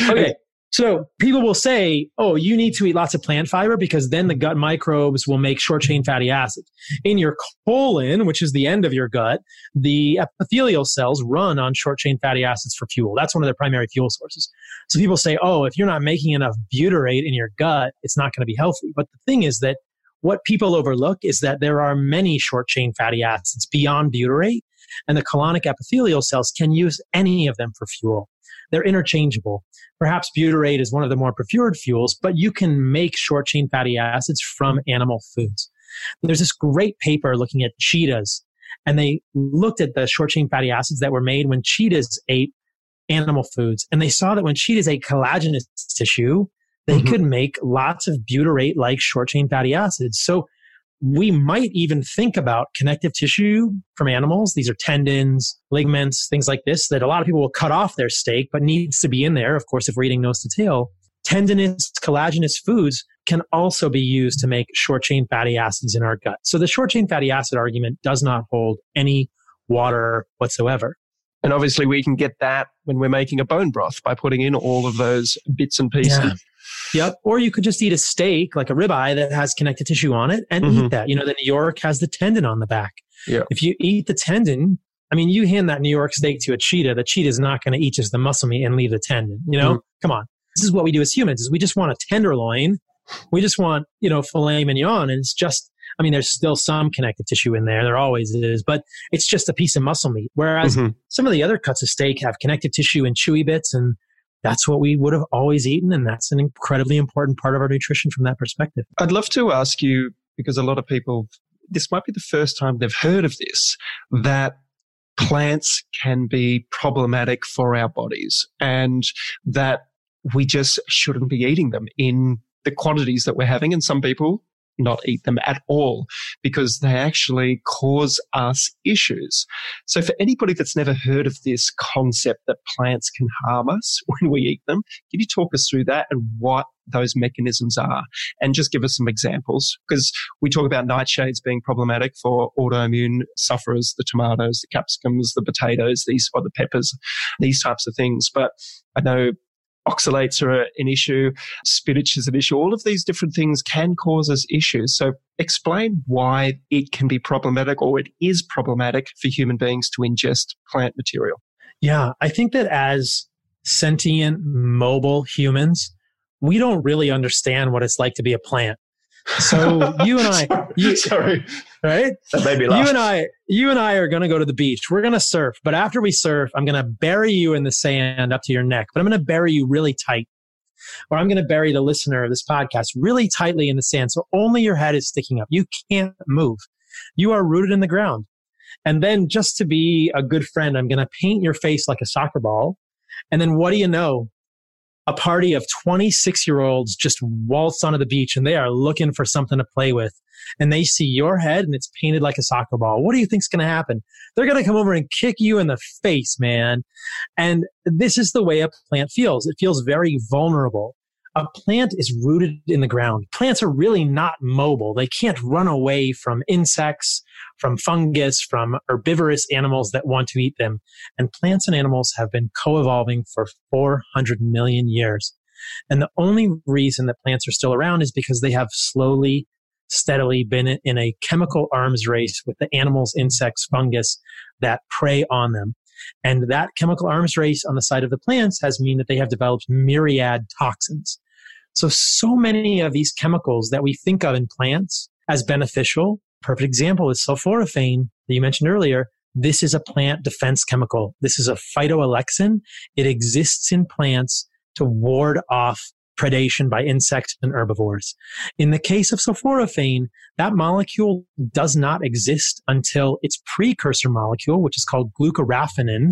okay. *laughs* So people will say, oh, you need to eat lots of plant fiber because then the gut microbes will make short chain fatty acids. In your colon, which is the end of your gut, the epithelial cells run on short chain fatty acids for fuel. That's one of their primary fuel sources. So people say, oh, if you're not making enough butyrate in your gut, it's not going to be healthy. But the thing is that what people overlook is that there are many short chain fatty acids beyond butyrate, and the colonic epithelial cells can use any of them for fuel. They're interchangeable. Perhaps butyrate is one of the more preferred fuels, but you can make short chain fatty acids from animal foods. There's this great paper looking at cheetahs, and they looked at the short chain fatty acids that were made when cheetahs ate animal foods. And they saw that when cheetahs ate collagenous tissue, they mm-hmm. could make lots of butyrate like short chain fatty acids. So we might even think about connective tissue from animals. These are tendons, ligaments, things like this that a lot of people will cut off their steak, but needs to be in there, of course, if we're eating nose to tail. Tendinous, collagenous foods can also be used to make short chain fatty acids in our gut. So the short chain fatty acid argument does not hold any water whatsoever. And obviously, we can get that when we're making a bone broth by putting in all of those bits and pieces. Yeah. Yep. Or you could just eat a steak, like a ribeye that has connective tissue on it, and mm-hmm. eat that. You know, the New York has the tendon on the back. Yeah. If you eat the tendon, I mean, you hand that New York steak to a cheetah, the cheetah is not going to eat just the muscle meat and leave the tendon. You know, mm-hmm. come on. This is what we do as humans: is we just want a tenderloin, we just want you know filet mignon, and it's just. I mean, there's still some connective tissue in there. There always is, but it's just a piece of muscle meat. Whereas mm-hmm. some of the other cuts of steak have connective tissue and chewy bits, and that's what we would have always eaten. And that's an incredibly important part of our nutrition from that perspective. I'd love to ask you, because a lot of people, this might be the first time they've heard of this, that plants can be problematic for our bodies and that we just shouldn't be eating them in the quantities that we're having. And some people not eat them at all because they actually cause us issues. So for anybody that's never heard of this concept that plants can harm us *laughs* when we eat them, can you talk us through that and what those mechanisms are and just give us some examples because we talk about nightshades being problematic for autoimmune sufferers, the tomatoes, the capsicums, the potatoes, these or the peppers, these types of things. But I know oxalates are an issue, spinach is an issue. All of these different things can cause us issues. So explain why it can be problematic or it is problematic for human beings to ingest plant material. Yeah, I think that as sentient, mobile humans, we don't really understand what it's like to be a plant. So *laughs* you and I, sorry, you, sorry, right? That made me laugh. You and I, you and I are going to go to the beach. We're going to surf, but after we surf, I'm going to bury you in the sand up to your neck. But I'm going to bury you really tight, or I'm going to bury the listener of this podcast really tightly in the sand, so only your head is sticking up. You can't move. You are rooted in the ground. And then, just to be a good friend, I'm going to paint your face like a soccer ball. And then, what do you know? A party of 26 year olds just waltz onto the beach and they are looking for something to play with. And they see your head and it's painted like a soccer ball. What do you think's going to happen? They're going to come over and kick you in the face, man. And this is the way a plant feels. It feels very vulnerable a plant is rooted in the ground. Plants are really not mobile. They can't run away from insects, from fungus, from herbivorous animals that want to eat them. And plants and animals have been co-evolving for 400 million years. And the only reason that plants are still around is because they have slowly, steadily been in a chemical arms race with the animals, insects, fungus that prey on them. And that chemical arms race on the side of the plants has mean that they have developed myriad toxins. So, so many of these chemicals that we think of in plants as beneficial, perfect example is sulforaphane that you mentioned earlier. This is a plant defense chemical. This is a phytoalexin. It exists in plants to ward off predation by insects and herbivores. In the case of sulforaphane, that molecule does not exist until its precursor molecule, which is called glucoraphanin,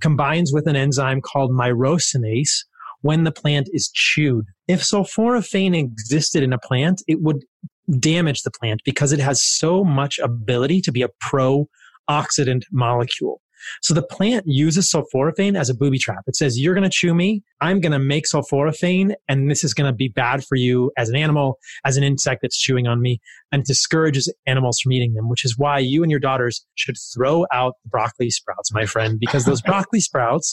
combines with an enzyme called myrosinase, when the plant is chewed. If sulforaphane existed in a plant, it would damage the plant because it has so much ability to be a pro oxidant molecule. So the plant uses sulforaphane as a booby trap. It says, you're going to chew me. I'm going to make sulforaphane and this is going to be bad for you as an animal, as an insect that's chewing on me and discourages animals from eating them, which is why you and your daughters should throw out the broccoli sprouts, my friend, because those *laughs* broccoli sprouts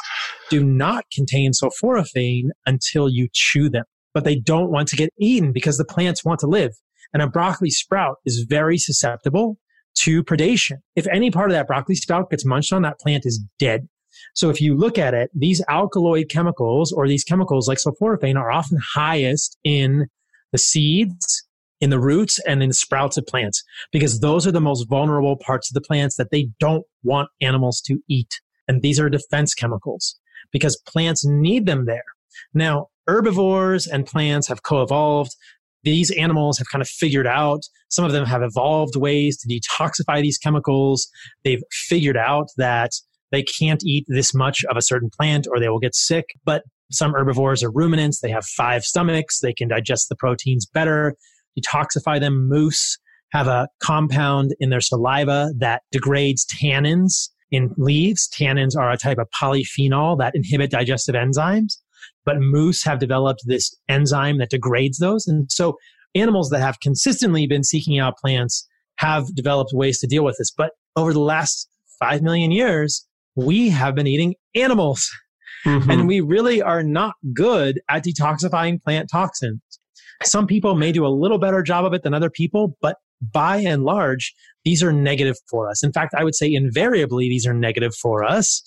do not contain sulforaphane until you chew them, but they don't want to get eaten because the plants want to live. And a broccoli sprout is very susceptible to predation. If any part of that broccoli sprout gets munched on, that plant is dead. So if you look at it, these alkaloid chemicals or these chemicals like sulforaphane are often highest in the seeds, in the roots, and in the sprouts of plants because those are the most vulnerable parts of the plants that they don't want animals to eat. And these are defense chemicals because plants need them there. Now, herbivores and plants have co-evolved these animals have kind of figured out, some of them have evolved ways to detoxify these chemicals. They've figured out that they can't eat this much of a certain plant or they will get sick. But some herbivores are ruminants. They have five stomachs. They can digest the proteins better, detoxify them. Moose have a compound in their saliva that degrades tannins in leaves. Tannins are a type of polyphenol that inhibit digestive enzymes but moose have developed this enzyme that degrades those. And so animals that have consistently been seeking out plants have developed ways to deal with this. But over the last 5 million years, we have been eating animals. Mm-hmm. And we really are not good at detoxifying plant toxins. Some people may do a little better job of it than other people, but by and large, these are negative for us. In fact, I would say invariably these are negative for us.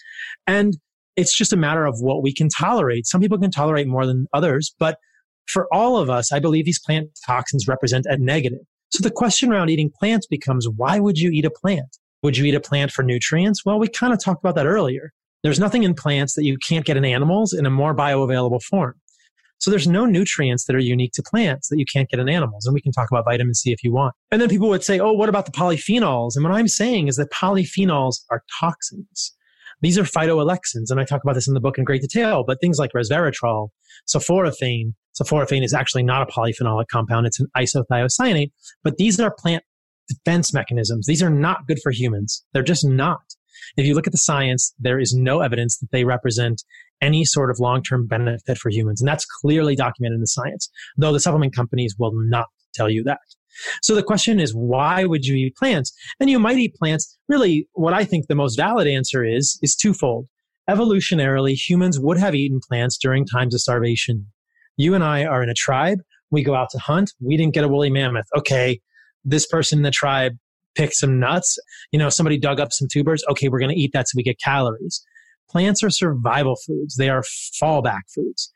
And it's just a matter of what we can tolerate. Some people can tolerate more than others, but for all of us, I believe these plant toxins represent a negative. So the question around eating plants becomes why would you eat a plant? Would you eat a plant for nutrients? Well, we kind of talked about that earlier. There's nothing in plants that you can't get in animals in a more bioavailable form. So there's no nutrients that are unique to plants that you can't get in animals. And we can talk about vitamin C if you want. And then people would say, oh, what about the polyphenols? And what I'm saying is that polyphenols are toxins. These are phytoalexins. And I talk about this in the book in great detail, but things like resveratrol, sulforaphane. Sulforaphane is actually not a polyphenolic compound. It's an isothiocyanate, but these are plant defense mechanisms. These are not good for humans. They're just not. If you look at the science, there is no evidence that they represent any sort of long-term benefit for humans. And that's clearly documented in the science, though the supplement companies will not tell you that. So the question is, why would you eat plants? And you might eat plants. Really, what I think the most valid answer is, is twofold. Evolutionarily, humans would have eaten plants during times of starvation. You and I are in a tribe. We go out to hunt. We didn't get a woolly mammoth. Okay. This person in the tribe picked some nuts. You know, somebody dug up some tubers. Okay. We're going to eat that so we get calories. Plants are survival foods. They are fallback foods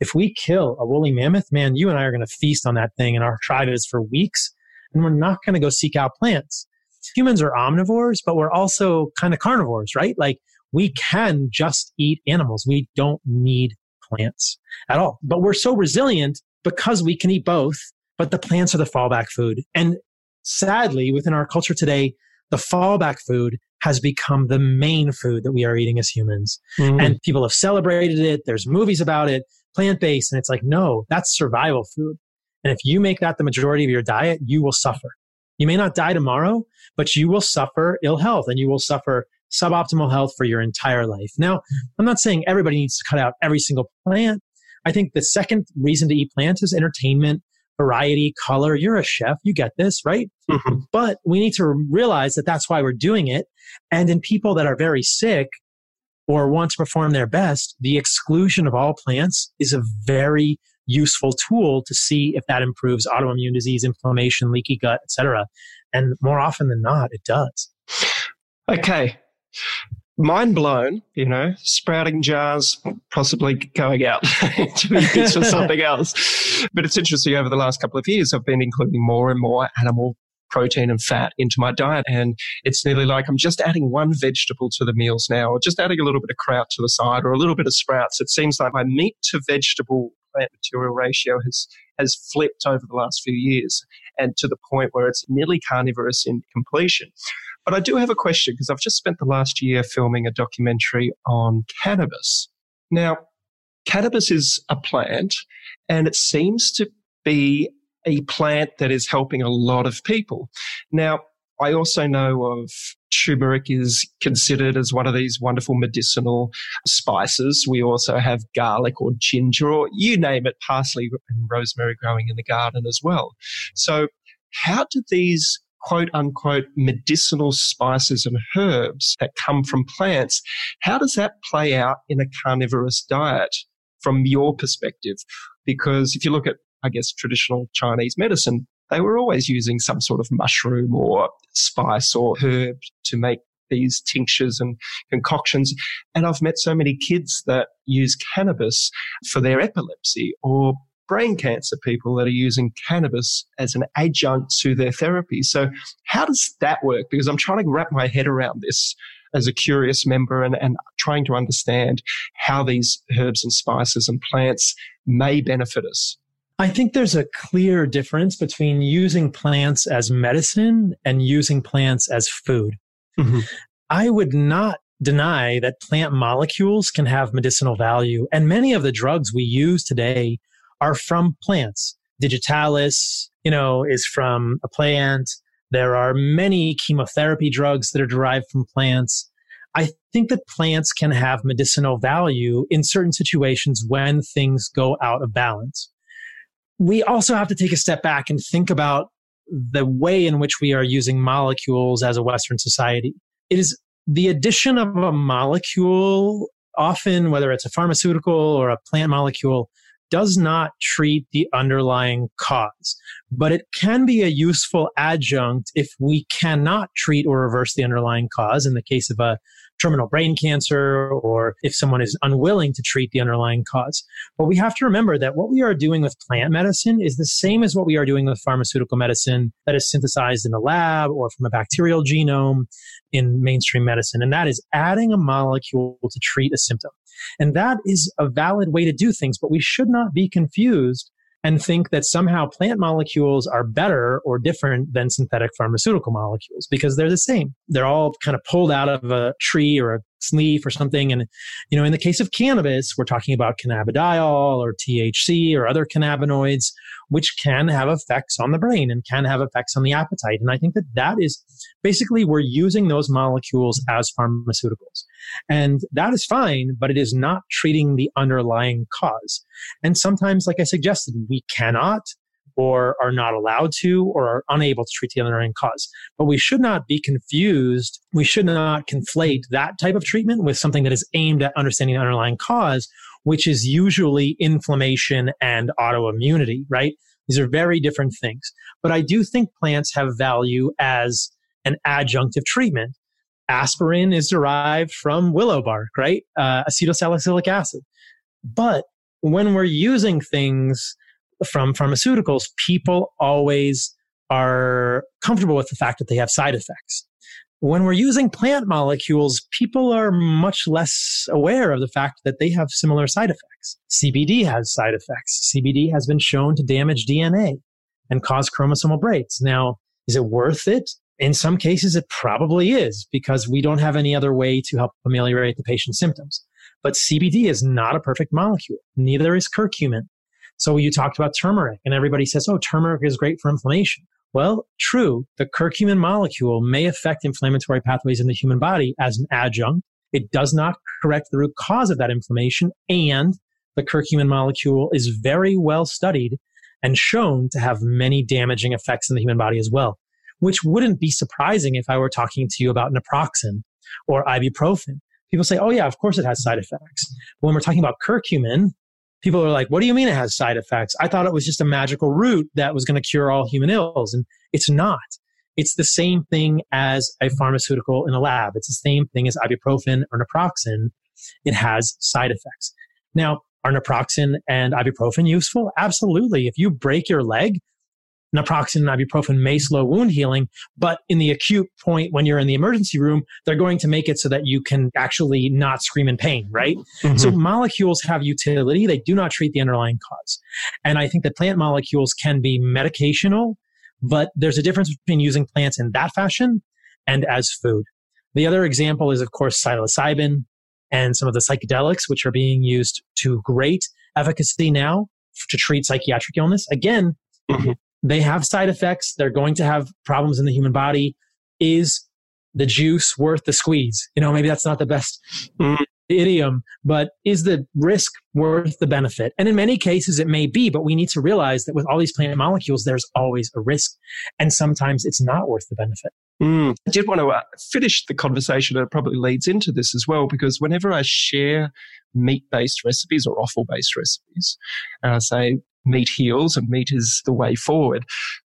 if we kill a woolly mammoth, man, you and I are going to feast on that thing and our tribe is for weeks. And we're not going to go seek out plants. Humans are omnivores, but we're also kind of carnivores, right? Like we can just eat animals. We don't need plants at all. But we're so resilient because we can eat both, but the plants are the fallback food. And sadly, within our culture today, the fallback food has become the main food that we are eating as humans. Mm. And people have celebrated it. There's movies about it plant based. And it's like, no, that's survival food. And if you make that the majority of your diet, you will suffer. You may not die tomorrow, but you will suffer ill health and you will suffer suboptimal health for your entire life. Now, I'm not saying everybody needs to cut out every single plant. I think the second reason to eat plants is entertainment, variety, color. You're a chef. You get this, right? Mm-hmm. But we need to realize that that's why we're doing it. And in people that are very sick, or want to perform their best, the exclusion of all plants is a very useful tool to see if that improves autoimmune disease, inflammation, leaky gut, etc. And more often than not, it does. Okay. Mind blown, you know, sprouting jars possibly going out *laughs* to be used for something *laughs* else. But it's interesting over the last couple of years, I've been including more and more animal protein and fat into my diet. And it's nearly like I'm just adding one vegetable to the meals now, or just adding a little bit of kraut to the side, or a little bit of sprouts. It seems like my meat to vegetable plant material ratio has has flipped over the last few years and to the point where it's nearly carnivorous in completion. But I do have a question because I've just spent the last year filming a documentary on cannabis. Now, cannabis is a plant and it seems to be a plant that is helping a lot of people. Now, I also know of turmeric is considered as one of these wonderful medicinal spices. We also have garlic or ginger or you name it, parsley and rosemary growing in the garden as well. So how do these quote unquote medicinal spices and herbs that come from plants, how does that play out in a carnivorous diet from your perspective? Because if you look at I guess, traditional Chinese medicine, they were always using some sort of mushroom or spice or herb to make these tinctures and concoctions. And I've met so many kids that use cannabis for their epilepsy or brain cancer people that are using cannabis as an adjunct to their therapy. So how does that work? Because I'm trying to wrap my head around this as a curious member and, and trying to understand how these herbs and spices and plants may benefit us. I think there's a clear difference between using plants as medicine and using plants as food. Mm-hmm. I would not deny that plant molecules can have medicinal value. And many of the drugs we use today are from plants. Digitalis, you know, is from a plant. There are many chemotherapy drugs that are derived from plants. I think that plants can have medicinal value in certain situations when things go out of balance we also have to take a step back and think about the way in which we are using molecules as a Western society. It is the addition of a molecule, often whether it's a pharmaceutical or a plant molecule, does not treat the underlying cause, but it can be a useful adjunct if we cannot treat or reverse the underlying cause. In the case of a terminal brain cancer or if someone is unwilling to treat the underlying cause. But we have to remember that what we are doing with plant medicine is the same as what we are doing with pharmaceutical medicine that is synthesized in a lab or from a bacterial genome in mainstream medicine. And that is adding a molecule to treat a symptom. And that is a valid way to do things, but we should not be confused and think that somehow plant molecules are better or different than synthetic pharmaceutical molecules because they're the same. They're all kind of pulled out of a tree or a leaf or something. And, you know, in the case of cannabis, we're talking about cannabidiol or THC or other cannabinoids, which can have effects on the brain and can have effects on the appetite. And I think that that is basically we're using those molecules as pharmaceuticals. And that is fine, but it is not treating the underlying cause. And sometimes, like I suggested, we cannot or are not allowed to or are unable to treat the underlying cause. But we should not be confused. We should not conflate that type of treatment with something that is aimed at understanding the underlying cause, which is usually inflammation and autoimmunity, right? These are very different things. But I do think plants have value as an adjunctive treatment. Aspirin is derived from willow bark, right? Uh, acetylsalicylic acid. But when we're using things from pharmaceuticals, people always are comfortable with the fact that they have side effects. When we're using plant molecules, people are much less aware of the fact that they have similar side effects. CBD has side effects. CBD has been shown to damage DNA and cause chromosomal breaks. Now, is it worth it? In some cases, it probably is because we don't have any other way to help ameliorate the patient's symptoms. But CBD is not a perfect molecule. Neither is curcumin. So you talked about turmeric and everybody says, oh, turmeric is great for inflammation. Well, true. The curcumin molecule may affect inflammatory pathways in the human body as an adjunct. It does not correct the root cause of that inflammation. And the curcumin molecule is very well studied and shown to have many damaging effects in the human body as well, which wouldn't be surprising if I were talking to you about naproxen or ibuprofen. People say, oh, yeah, of course it has side effects. But when we're talking about curcumin, people are like, what do you mean it has side effects? I thought it was just a magical root that was going to cure all human ills. And it's not. It's the same thing as a pharmaceutical in a lab. It's the same thing as ibuprofen or naproxen. It has side effects. Now, are naproxen and ibuprofen useful? Absolutely. If you break your leg, naproxen and ibuprofen may slow wound healing, but in the acute point when you're in the emergency room, they're going to make it so that you can actually not scream in pain, right? Mm-hmm. So molecules have utility. They do not treat the underlying cause. And I think that plant molecules can be medicational, but there's a difference between using plants in that fashion and as food. The other example is, of course, psilocybin and some of the psychedelics, which are being used to great efficacy now to treat psychiatric illness. Again, mm-hmm. They have side effects. They're going to have problems in the human body. Is the juice worth the squeeze? You know, maybe that's not the best mm. idiom, but is the risk worth the benefit? And in many cases, it may be, but we need to realize that with all these plant molecules, there's always a risk. And sometimes it's not worth the benefit. Mm. I did want to uh, finish the conversation, and it probably leads into this as well, because whenever I share meat based recipes or offal based recipes, and I say, meat heals and meat is the way forward.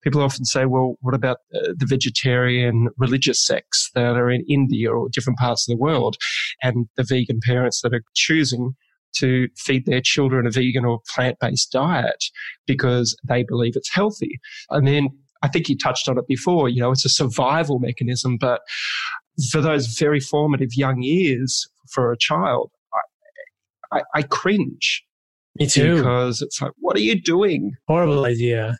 People often say, well, what about uh, the vegetarian religious sects that are in India or different parts of the world and the vegan parents that are choosing to feed their children a vegan or plant based diet because they believe it's healthy. And then I think you touched on it before, you know, it's a survival mechanism, but for those very formative young years for a child, I, I, I cringe me too. Because it's like, what are you doing? Horrible idea.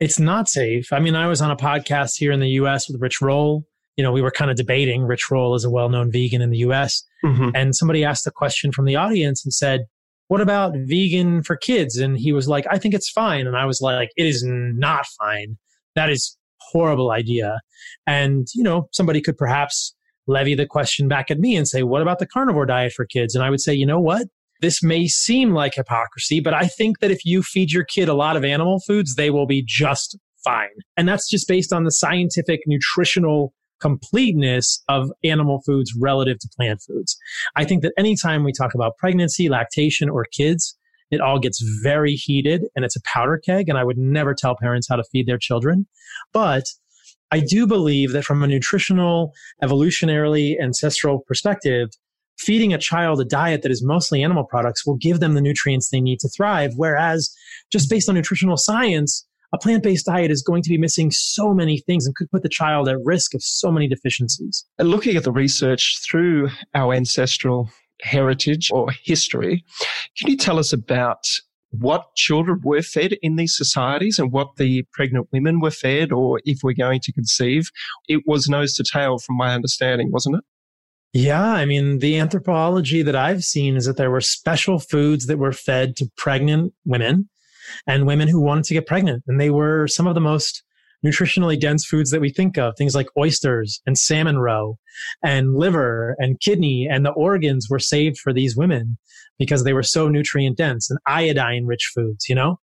It's not safe. I mean, I was on a podcast here in the US with Rich Roll. You know, we were kind of debating. Rich Roll is a well known vegan in the US. Mm-hmm. And somebody asked a question from the audience and said, What about vegan for kids? And he was like, I think it's fine. And I was like, It is not fine. That is horrible idea. And, you know, somebody could perhaps levy the question back at me and say, What about the carnivore diet for kids? And I would say, You know what? This may seem like hypocrisy, but I think that if you feed your kid a lot of animal foods, they will be just fine. And that's just based on the scientific nutritional completeness of animal foods relative to plant foods. I think that anytime we talk about pregnancy, lactation, or kids, it all gets very heated and it's a powder keg. And I would never tell parents how to feed their children. But I do believe that from a nutritional, evolutionarily, ancestral perspective, feeding a child a diet that is mostly animal products will give them the nutrients they need to thrive. Whereas just based on nutritional science, a plant based diet is going to be missing so many things and could put the child at risk of so many deficiencies. And looking at the research through our ancestral heritage or history, can you tell us about what children were fed in these societies and what the pregnant women were fed, or if we're going to conceive? It was nose to tail, from my understanding, wasn't it? Yeah, I mean, the anthropology that I've seen is that there were special foods that were fed to pregnant women and women who wanted to get pregnant. And they were some of the most nutritionally dense foods that we think of, things like oysters and salmon roe and liver and kidney. And the organs were saved for these women because they were so nutrient dense and iodine rich foods, you know?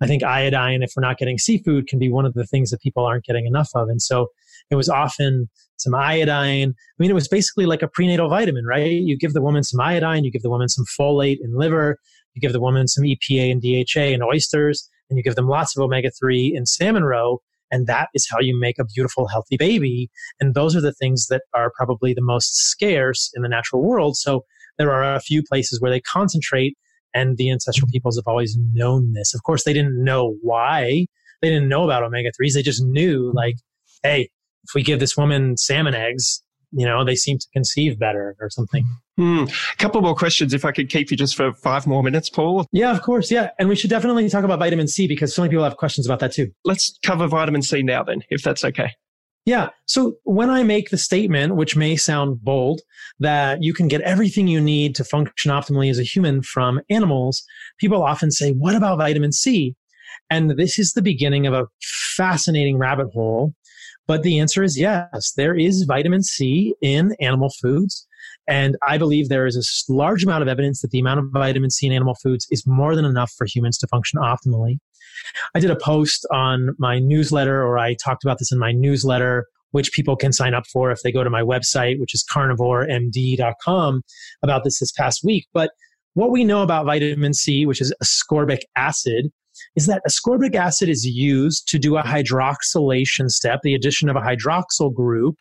I think iodine, if we're not getting seafood, can be one of the things that people aren't getting enough of. And so it was often some iodine. I mean, it was basically like a prenatal vitamin, right? You give the woman some iodine, you give the woman some folate and liver, you give the woman some EPA and DHA and oysters, and you give them lots of omega 3 and salmon roe. And that is how you make a beautiful, healthy baby. And those are the things that are probably the most scarce in the natural world. So there are a few places where they concentrate, and the ancestral peoples have always known this. Of course, they didn't know why. They didn't know about omega 3s. They just knew, like, hey, if we give this woman salmon eggs, you know, they seem to conceive better or something. Hmm. A couple more questions, if I could keep you just for five more minutes, Paul. Yeah, of course. Yeah. And we should definitely talk about vitamin C because so many people have questions about that too. Let's cover vitamin C now, then, if that's okay. Yeah. So when I make the statement, which may sound bold, that you can get everything you need to function optimally as a human from animals, people often say, what about vitamin C? And this is the beginning of a fascinating rabbit hole but the answer is yes, there is vitamin C in animal foods. And I believe there is a large amount of evidence that the amount of vitamin C in animal foods is more than enough for humans to function optimally. I did a post on my newsletter, or I talked about this in my newsletter, which people can sign up for if they go to my website, which is carnivoremd.com, about this this past week. But what we know about vitamin C, which is ascorbic acid, is that ascorbic acid is used to do a hydroxylation step, the addition of a hydroxyl group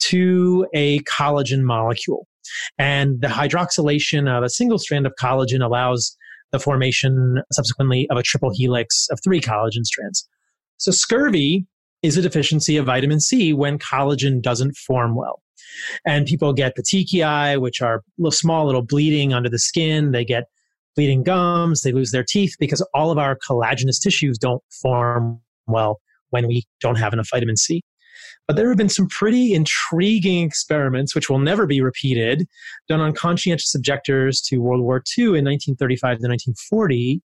to a collagen molecule. And the hydroxylation of a single strand of collagen allows the formation subsequently of a triple helix of three collagen strands. So scurvy is a deficiency of vitamin C when collagen doesn't form well. And people get petechiae, which are little small little bleeding under the skin. They get bleeding gums, they lose their teeth because all of our collagenous tissues don't form well when we don't have enough vitamin C. But there have been some pretty intriguing experiments, which will never be repeated, done on conscientious objectors to World War II in 1935 to 1940.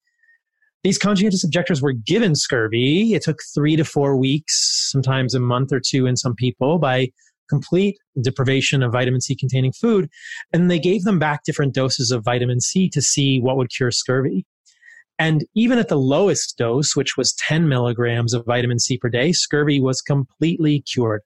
These conscientious objectors were given scurvy. It took three to four weeks, sometimes a month or two in some people, by complete deprivation of vitamin C containing food. And they gave them back different doses of vitamin C to see what would cure scurvy. And even at the lowest dose, which was 10 milligrams of vitamin C per day, scurvy was completely cured.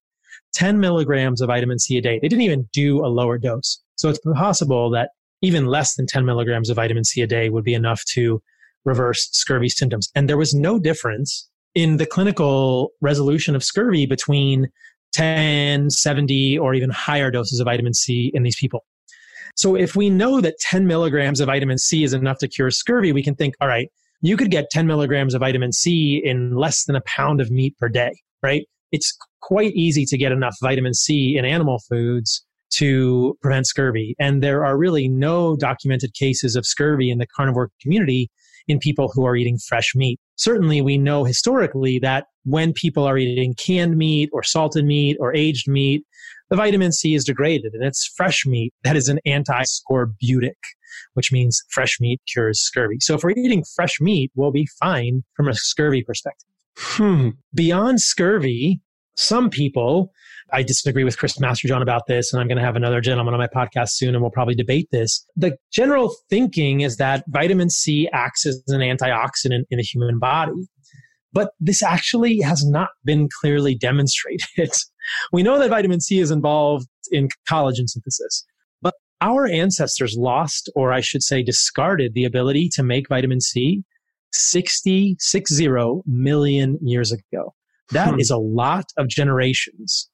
10 milligrams of vitamin C a day. They didn't even do a lower dose. So it's possible that even less than 10 milligrams of vitamin C a day would be enough to reverse scurvy symptoms. And there was no difference in the clinical resolution of scurvy between 10, 70, or even higher doses of vitamin C in these people. So if we know that 10 milligrams of vitamin C is enough to cure scurvy, we can think, all right, you could get 10 milligrams of vitamin C in less than a pound of meat per day, right? It's quite easy to get enough vitamin C in animal foods to prevent scurvy. And there are really no documented cases of scurvy in the carnivore community in people who are eating fresh meat. Certainly, we know historically that when people are eating canned meat or salted meat or aged meat, the vitamin C is degraded and it's fresh meat that is an anti-scorbutic, which means fresh meat cures scurvy. So if we're eating fresh meat, we'll be fine from a scurvy perspective. Hmm. Beyond scurvy, some people I disagree with Chris Masterjohn about this, and I'm going to have another gentleman on my podcast soon, and we'll probably debate this. The general thinking is that vitamin C acts as an antioxidant in the human body. But this actually has not been clearly demonstrated. *laughs* we know that vitamin C is involved in collagen synthesis, but our ancestors lost, or I should say, discarded the ability to make vitamin C 60, 60 million years ago. That hmm. is a lot of generations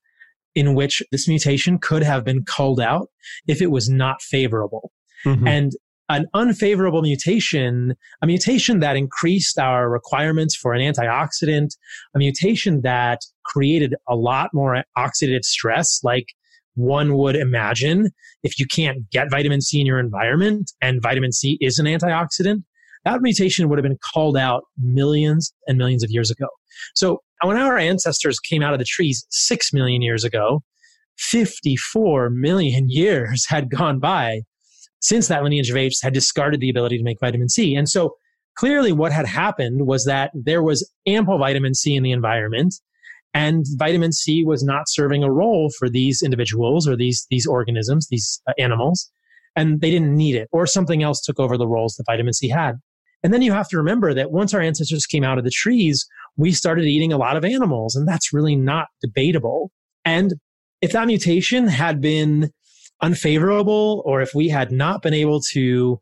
in which this mutation could have been culled out if it was not favorable. Mm-hmm. And an unfavorable mutation, a mutation that increased our requirements for an antioxidant, a mutation that created a lot more oxidative stress, like one would imagine if you can't get vitamin C in your environment and vitamin C is an antioxidant, that mutation would have been called out millions and millions of years ago. So when our ancestors came out of the trees six million years ago, 54 million *laughs* years had gone by since that lineage of apes had discarded the ability to make vitamin C. And so clearly what had happened was that there was ample vitamin C in the environment and vitamin C was not serving a role for these individuals or these, these organisms, these uh, animals, and they didn't need it or something else took over the roles that vitamin C had. And then you have to remember that once our ancestors came out of the trees, we started eating a lot of animals, and that's really not debatable. And if that mutation had been unfavorable, or if we had not been able to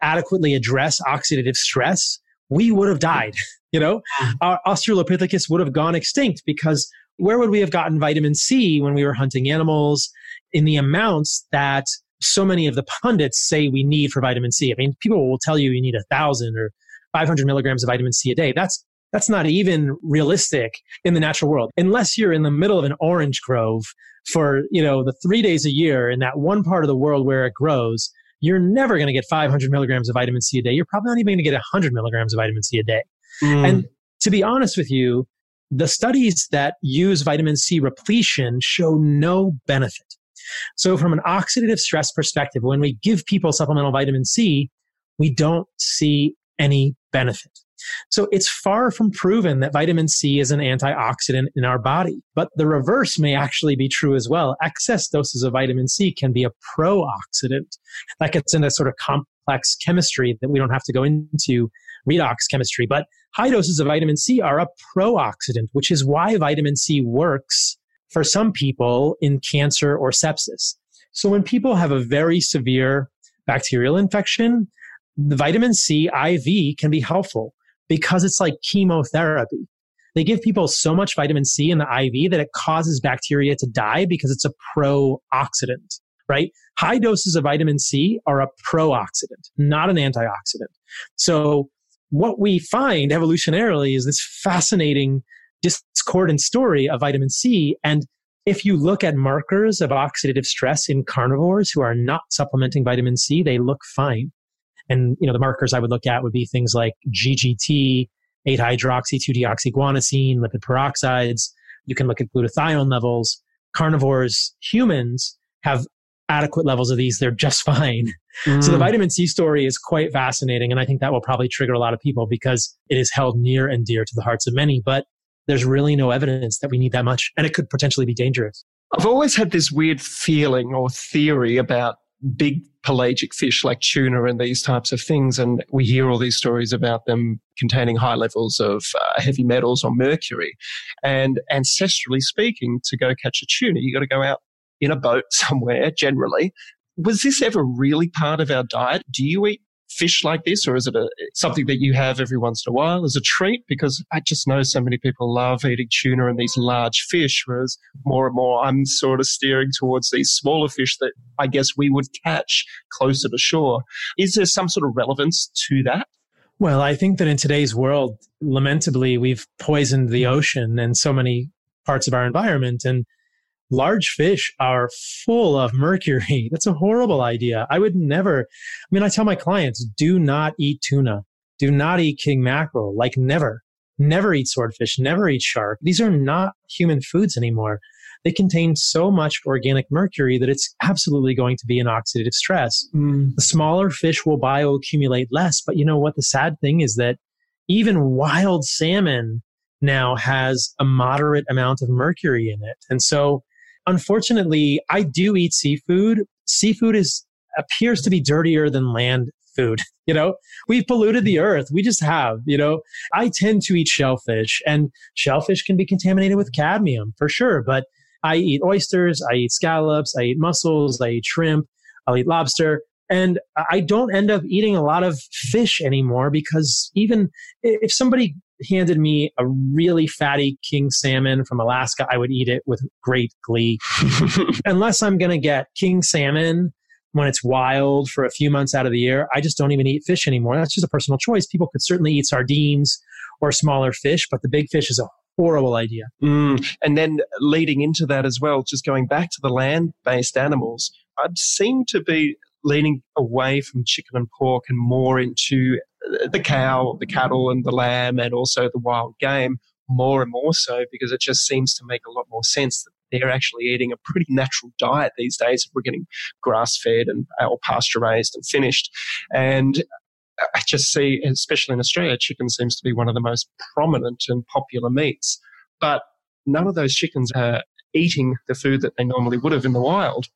adequately address oxidative stress, we would have died. *laughs* You know, mm-hmm. our Australopithecus would have gone extinct because where would we have gotten vitamin C when we were hunting animals in the amounts that so many of the pundits say we need for vitamin C? I mean, people will tell you you need a thousand or 500 milligrams of vitamin C a day. That's that's not even realistic in the natural world unless you're in the middle of an orange grove for you know the three days a year in that one part of the world where it grows. You're never going to get 500 milligrams of vitamin c a day. You're probably not even going to get 100 milligrams of vitamin c a day. Mm. and to be honest with you the studies that use vitamin c repletion show no benefit. So from an oxidative stress perspective when we give people supplemental vitamin c we don't see any benefit so it's far from proven that vitamin C is an antioxidant in our body, but the reverse may actually be true as well. Excess doses of vitamin C can be a pro-oxidant. That gets into sort of complex chemistry that we don't have to go into redox chemistry, but high doses of vitamin C are a pro-oxidant, which is why vitamin C works for some people in cancer or sepsis. So when people have a very severe bacterial infection, the vitamin C IV can be helpful because it's like chemotherapy. They give people so much vitamin C in the IV that it causes bacteria to die because it's a pro-oxidant, right? High doses of vitamin C are a pro-oxidant, not an antioxidant. So what we find evolutionarily is this fascinating discordant story of vitamin C. And if you look at markers of oxidative stress in carnivores who are not supplementing vitamin C, they look fine. And, you know, the markers I would look at would be things like GGT, 8-hydroxy-2-deoxyguanosine, lipid peroxides. You can look at glutathione levels. Carnivores, humans have adequate levels of these. They're just *laughs* fine. Mm. So the mm. vitamin C story is quite fascinating. And I think that will probably trigger a lot of people because it is held near and dear to the hearts of many. But there's really no evidence that we need that much. And it could potentially be dangerous. I've always had this weird feeling or theory about big pelagic fish like tuna and these types of things. And we hear all these stories about them containing high levels of uh, heavy metals or mercury. And ancestrally speaking, to go catch a tuna, you got to go out in a boat *laughs* somewhere generally. Was this ever really part of our diet? Do you eat fish like this, or is it a, something that you have every once in a while as a treat? Because I just know so many people love eating tuna and these large fish, whereas more and more I'm sort of steering towards these smaller fish that I guess we would catch closer to shore. Is there some sort of relevance to that? Well, I think that in today's world, lamentably, we've poisoned the ocean and so many parts of our environment. And large fish are full of mercury. *laughs* That's a horrible idea. I would never, I mean, I tell my clients, do not eat tuna. Do not eat king mackerel. Like never, never eat swordfish, never eat shark. These are not human foods anymore. They contain so much organic mercury that it's absolutely going to be an oxidative stress. Mm. The smaller fish will bioaccumulate less. But you know what? The sad thing is that even wild salmon now has a moderate amount of mercury in it. And so unfortunately, I do eat seafood. Seafood is appears to be dirtier than land food. *laughs* You know, we've polluted the mm-hmm. earth. We just have, you know, I tend to eat shellfish and shellfish can be contaminated with cadmium for sure. But I eat oysters, I eat scallops, I eat mussels, I eat shrimp, I'll eat lobster. And I don't end up eating a lot of fish anymore because even if somebody handed me a really fatty king salmon from Alaska, I would eat it with great glee. *laughs* Unless I'm going to get king salmon when it's wild for a few months out of the year, I just don't even eat fish anymore. That's just a personal choice. People could certainly eat sardines or smaller fish, but the big fish is a horrible idea. Mm. And then leading into that as well, just going back to the land based animals, I'd seem to be leaning away from chicken and pork and more into the cow, the cattle, and the lamb, and also the wild game more and more so because it just seems to make a lot more sense that they're actually eating a pretty natural diet these days. We're getting grass fed and uh, or pasture raised and finished. And I just see, especially in Australia, chicken seems to be one of the most prominent and popular meats. But none of those chickens are eating the food that they normally would have in the wild.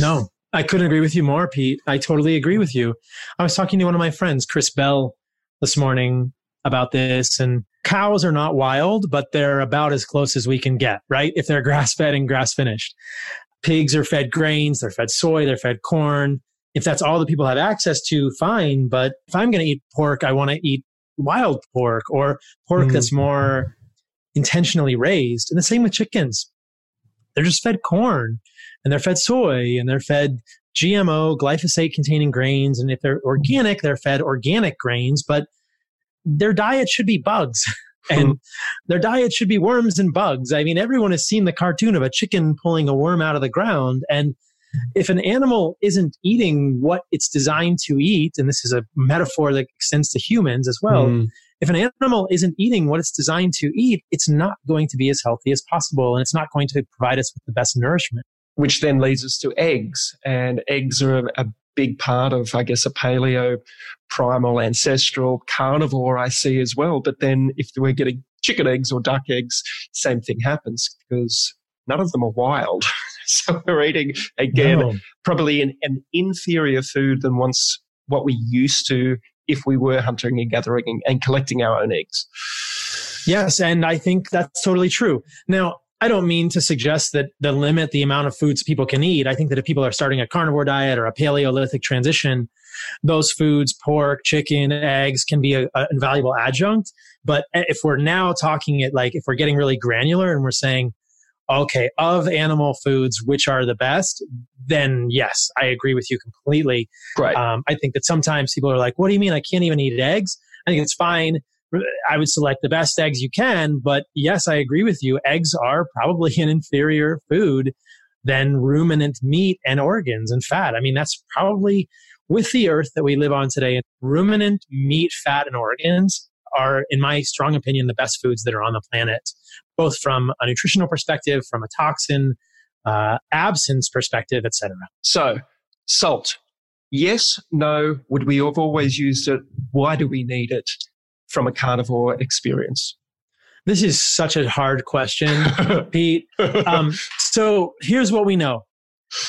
No, I couldn't agree with you more, Pete. I totally agree with you. I was talking to one of my friends, Chris Bell, this morning about this, and cows are not wild, but they're about as close as we can get, right? If they're *laughs* grass fed and grass finished. Pigs are fed grains, they're fed soy, they're fed corn. If that's all that people have access to, fine. But if I'm going to eat pork, I want to eat wild pork or pork mm. that's more intentionally raised. And the same with chickens. They're just fed corn and they're fed soy and they're fed GMO, glyphosate containing grains. And if they're organic, they're fed organic grains. But their diet should be bugs *laughs* and their diet should be worms and bugs. I mean, everyone has seen the cartoon of a chicken pulling a worm out of the ground. And if an animal isn't eating what it's designed to eat, and this is a metaphor that extends to humans as well, mm. If an animal isn't eating what it's designed to eat, it's not going to be as healthy as possible and it's not going to provide us with the best nourishment. Which then leads us to eggs. And eggs are a, big part of, I guess, a paleo primal ancestral carnivore I see as well. But then if we're getting chicken eggs or duck eggs, same thing happens because none of them are wild. *laughs* so we're eating again no. probably an, an, inferior food than once what we used to if we were hunting and gathering and, and collecting our own eggs. Yes, and I think that's totally true. Now, I don't mean to suggest that the limit the amount of foods people can eat. I think that if people are starting a carnivore diet or a Paleolithic transition, those foods, pork, chicken, eggs, can be an invaluable adjunct. But if we're now talking it like if we're getting really granular and we're saying, okay, of animal foods, which are the best, then yes, I agree with you completely. Right. Um, I think that sometimes people are like, what do you mean I can't even eat eggs? I think it's fine I would select the best eggs you can. But yes, I agree with you. Eggs are probably an inferior food than ruminant meat and organs and fat. I mean, that's probably with the earth that we live on today. Ruminant meat, fat, and organs are, in my strong opinion, the best foods that are on the planet, both from a nutritional perspective, from a toxin uh, absence perspective, etc. So, salt. Yes, no. Would we have always used it? Why do we need it? from a carnivore experience? This is such a hard question, *laughs* Pete. Um, so here's what we know.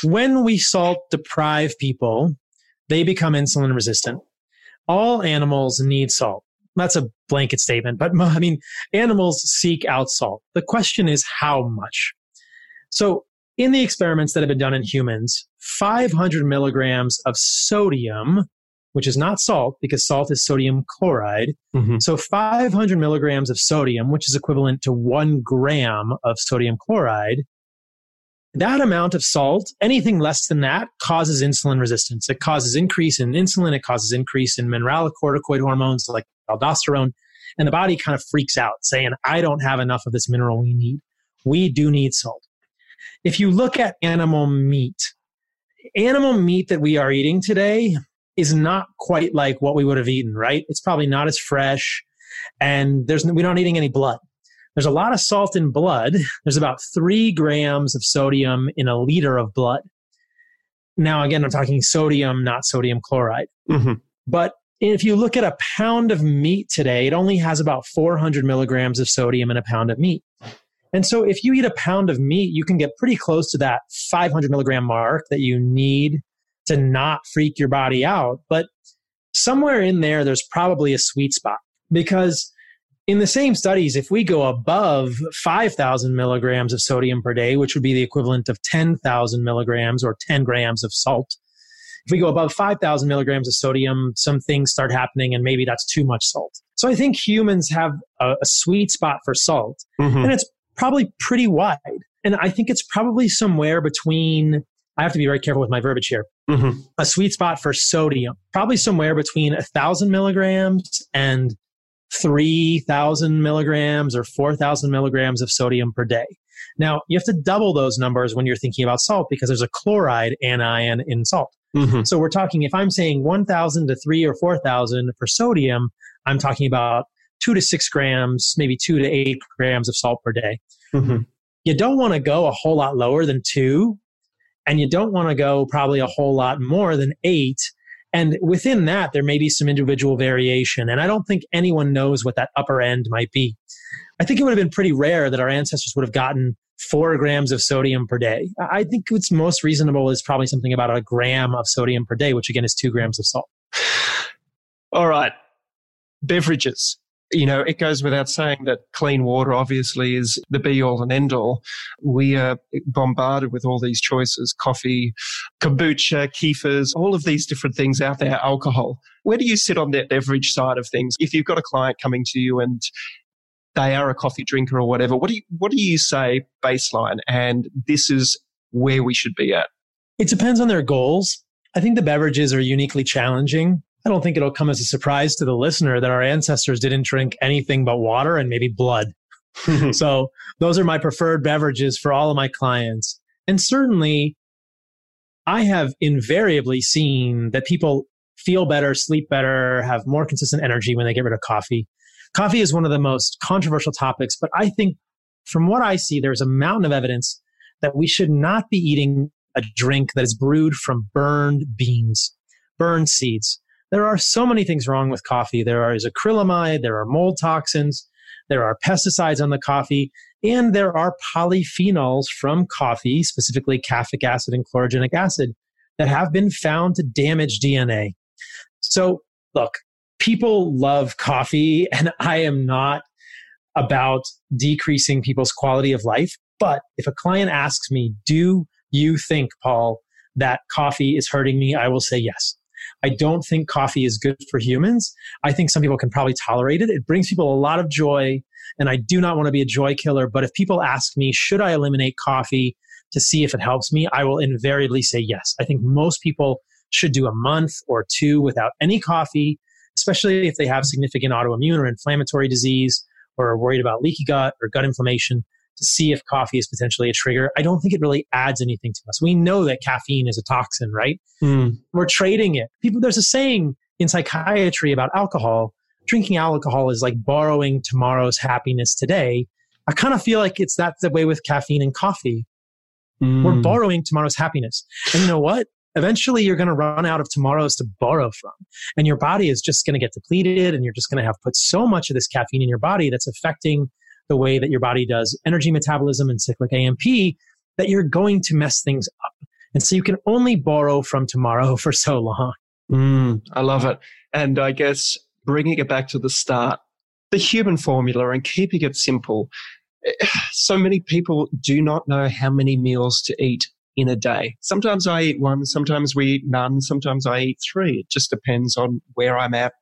When we salt deprive people, they become insulin resistant. All animals need salt. That's a blanket statement, but *laughs* I mean, animals seek out salt. The question is how much? So in the experiments that have been done in humans, 500 milligrams of sodium which is not salt because salt is sodium chloride. Mm-hmm. So 500 milligrams of sodium, which is equivalent to one gram of sodium chloride, that amount of salt, anything less than that, causes insulin resistance. It causes increase in insulin. It causes increase in mineralocorticoid hormones like aldosterone. And the body kind of freaks out saying, I don't have enough of this mineral we need. We do need salt. If you look at animal meat, animal meat that we are eating today is not quite like what we would have eaten, right? It's probably not as fresh and there's we're not eating any blood. There's a lot of salt in blood. There's about three grams of sodium in a liter of blood. Now, again, I'm talking sodium, not sodium chloride. Mm-hmm. But if you look at a pound of meat today, it only has about 400 milligrams of sodium in a pound of meat. And so if you eat a pound of meat, you can get pretty close to that 500 milligram mark that you need to not freak your body out. But somewhere in there, there's probably a sweet spot because in the same studies, if we go above 5,000 milligrams of sodium per day, which would be the equivalent of 10,000 milligrams or 10 grams of salt, if we go above 5,000 milligrams of sodium, some things start happening and maybe that's too much salt. So I think humans have a, a sweet spot for salt mm-hmm. and it's probably pretty wide. And I think it's probably somewhere between, I have to be very careful with my verbiage here, mm-hmm. a sweet spot for sodium, probably somewhere between 1,000 milligrams and 3,000 milligrams or 4,000 milligrams of sodium per day. Now, you have to double those numbers when you're thinking about salt because there's a chloride anion in salt. Mm-hmm. So we're talking, if I'm saying 1,000 to 3 or 4,000 for sodium, I'm talking about 2 to 6 grams, maybe 2 to 8 grams of salt per day. Mm-hmm. You don't want to go a whole lot lower than 2, and you don't want to go probably a whole lot more than 8 and within that, there may be some individual variation. And I don't think anyone knows what that upper end might be. I think it would have been pretty rare that our ancestors would have gotten four grams of sodium per day. I think what's most reasonable is probably something about a gram of sodium per day, which again is two grams of salt. All right. Beverages you know, it goes without saying that clean water obviously is the be all and end all. We are bombarded with all these choices coffee, kombucha, kefirs, all of these different things out there, alcohol. Where do you sit on that beverage side of things? If you've got a client coming to you and they are a coffee drinker or whatever, what do you, what do you say baseline? And this is where we should be at. It depends on their goals. I think the beverages are uniquely challenging I don't think it'll come as a surprise to the listener that our ancestors didn't drink anything but water and maybe blood. *laughs* so those are my preferred beverages for all of my clients. And certainly I have invariably seen that people feel better, sleep better, have more consistent energy when they get rid of coffee. Coffee is one of the most controversial topics, but I think from what I see, there's a mountain of evidence that we should not be eating a drink that is brewed from burned beans, burned seeds. There are so many things wrong with coffee. There is acrylamide, there are mold toxins, there are pesticides on the coffee, and there are polyphenols from coffee, specifically caffeic acid and chlorogenic acid, that have been found to damage DNA. So, look, people love coffee, *laughs* and I am not about decreasing people's quality of life. But if a client asks me, Do you think, Paul, that coffee is hurting me? I will say yes. I don't think coffee is good for humans. I think some people can probably tolerate it. It brings people a lot of joy, and I do not want to be a joy killer. But if people ask me, should I eliminate coffee to see if it helps me, I will invariably say yes. I think most people should do a month or two without any coffee, especially if they have significant autoimmune or inflammatory disease or are worried about leaky gut or gut inflammation to see if coffee is potentially a trigger. I don't think it really adds anything to us. We know that caffeine is a toxin, right? Mm. We're trading it. People, there's a saying in psychiatry about alcohol. Drinking alcohol is like borrowing tomorrow's happiness today. I kind of feel like it's that the way with caffeine and coffee. Mm. We're borrowing tomorrow's happiness. And you know what? Eventually, you're going to run out of tomorrows to borrow from. And your body is just going to get depleted, and you're just going to have put so much of this caffeine in your body that's affecting the way that your body does energy metabolism and cyclic AMP that you're going to mess things up. And so you can only borrow from tomorrow *laughs* for so long. Mm, I love it. And I guess bringing it back to the start, the human formula and keeping it simple. *sighs* So many people do not know how many meals to eat in a day. Sometimes I eat one, sometimes we eat none, sometimes I eat three. It just depends on where I'm at,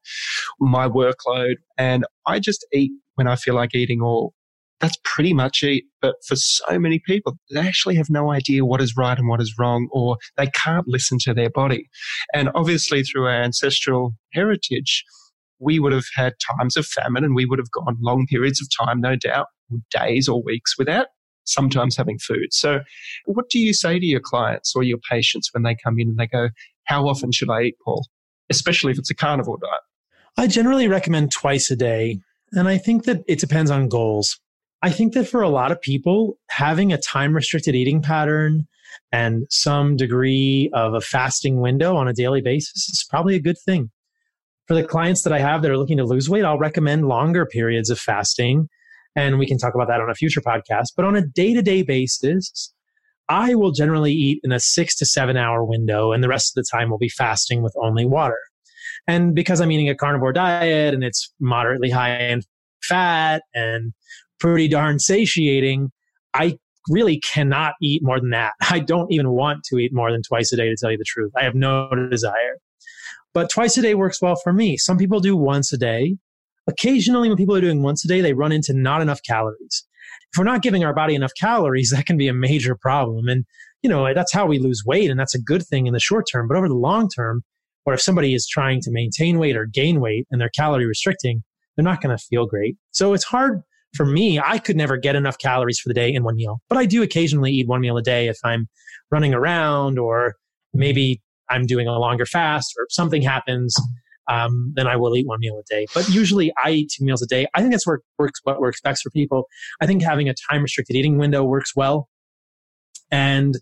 my workload. And I just eat when I feel like eating or that's pretty much it. But for so many people, they actually have no idea what is right and what is wrong, or they can't listen to their body. And obviously, through our ancestral heritage, we would have had times of famine and we would have gone long periods of time, no doubt, days or weeks without sometimes having food. So, what do you say to your clients or your patients when they come in and they go, How often should I eat, Paul? Especially if it's a carnivore diet. I generally recommend twice a day. And I think that it depends on goals. I think that for a lot of people, having a time restricted eating pattern and some degree of a fasting window on a daily basis is probably a good thing. For the clients that I have that are looking to lose weight, I'll recommend longer periods of fasting. And we can talk about that on a future podcast. But on a day to day basis, I will generally eat in a six to seven hour window, and the rest of the time will be fasting with only water. And because I'm eating a carnivore diet and it's moderately high in fat and pretty darn satiating, I really cannot eat more than that. *laughs* I don't even want to eat more than twice a day to tell you the truth. I have no desire. But twice a day works well for me. Some people do once a day. Occasionally, when people are doing once a day, they run into not enough calories. If we're not giving our body enough calories, *laughs* that can be a major problem. And, you know, that's how we lose weight. And that's a good thing in the short term. But over the long term, or if somebody is trying to maintain weight or gain weight and they're calorie restricting, they're not going to feel great. So it's hard for me. I could never get enough calories for the day in one meal, but I do occasionally eat one meal a day if I'm running around or maybe I'm doing a longer fast or something happens. Um, then I will eat one meal a day. But usually I eat two meals a day. I think that's what works, what works best for people. I think having a time restricted eating window works well. And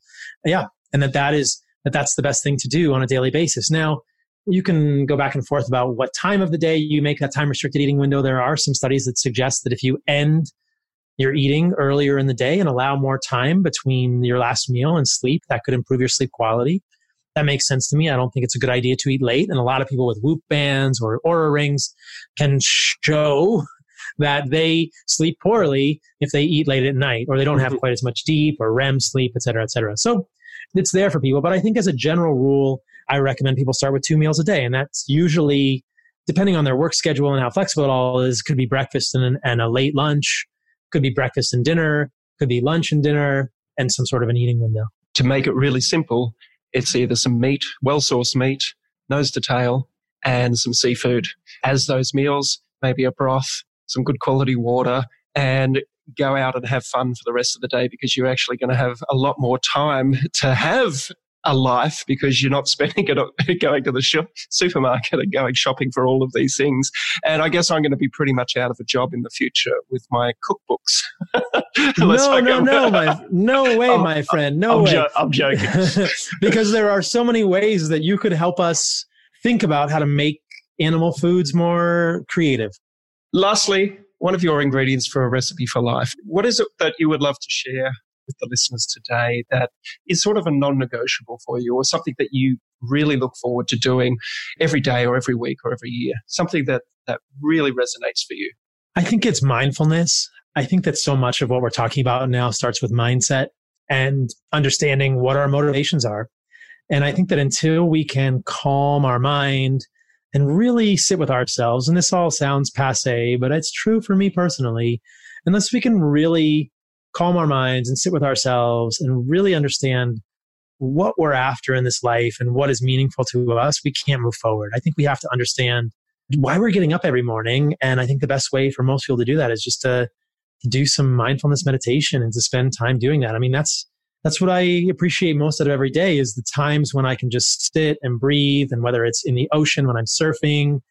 yeah, and that that is, that that's the best thing to do on a daily basis. Now, you can go back and forth about what time of the day you make that time restricted eating window. There are some studies that suggest that if you end your eating earlier in the day and allow more time between your last meal and sleep, that could improve your sleep quality. That makes sense to me. I don't think it's a good idea to eat late. And a lot of people with whoop bands or Oura rings can show *laughs* that they sleep poorly if they eat late at night or they don't have mm-hmm. quite as much deep or REM sleep, et cetera, et cetera. So it's there for people. But I think as a general rule, I recommend people start with two meals a day. And that's usually, depending on their work schedule and how flexible it all is, could be breakfast and, and a late lunch, could be breakfast and dinner, could be lunch and dinner, and some sort of an eating window. To make it really simple, it's either some meat, well sourced meat, nose to tail, and some seafood. As those meals, maybe a broth, some good quality water, and go out and have fun for the rest of the day because you're actually going to have a lot more time *laughs* to have a life because you're not *laughs* spending it going to the shop, supermarket and going shopping for all of these things. And I guess I'm going to be pretty much out of a job in the future with my cookbooks. *laughs* no, no, no, my, no *laughs* way, I'm, my friend. No I'm way. Jo- I'm joking. because there are so many ways that you could help us think about how to make animal foods more creative. Lastly, one of your ingredients for a recipe for life. What is it that you would love to share with the listeners today that is sort of a non negotiable for you or something that you really look forward to doing every day or every week or every year? Something that, that really resonates for you? I think it's mindfulness. I think that so much of what we're talking about now starts with mindset and understanding what our motivations are. And I think that until we can calm our mind and really sit with ourselves, and this all sounds passe, but it's true for me personally, unless we can really calm our minds and sit with ourselves and really understand what we're after in this life and what is meaningful to us, we can't move forward. I think we have to understand why we're getting up every morning. And I think the best way for most people to do that is just to, to do some mindfulness meditation and to spend time doing that. I mean, that's that's what I appreciate most out of every day is the times when I can just sit and breathe and whether it's in the ocean when I'm surfing.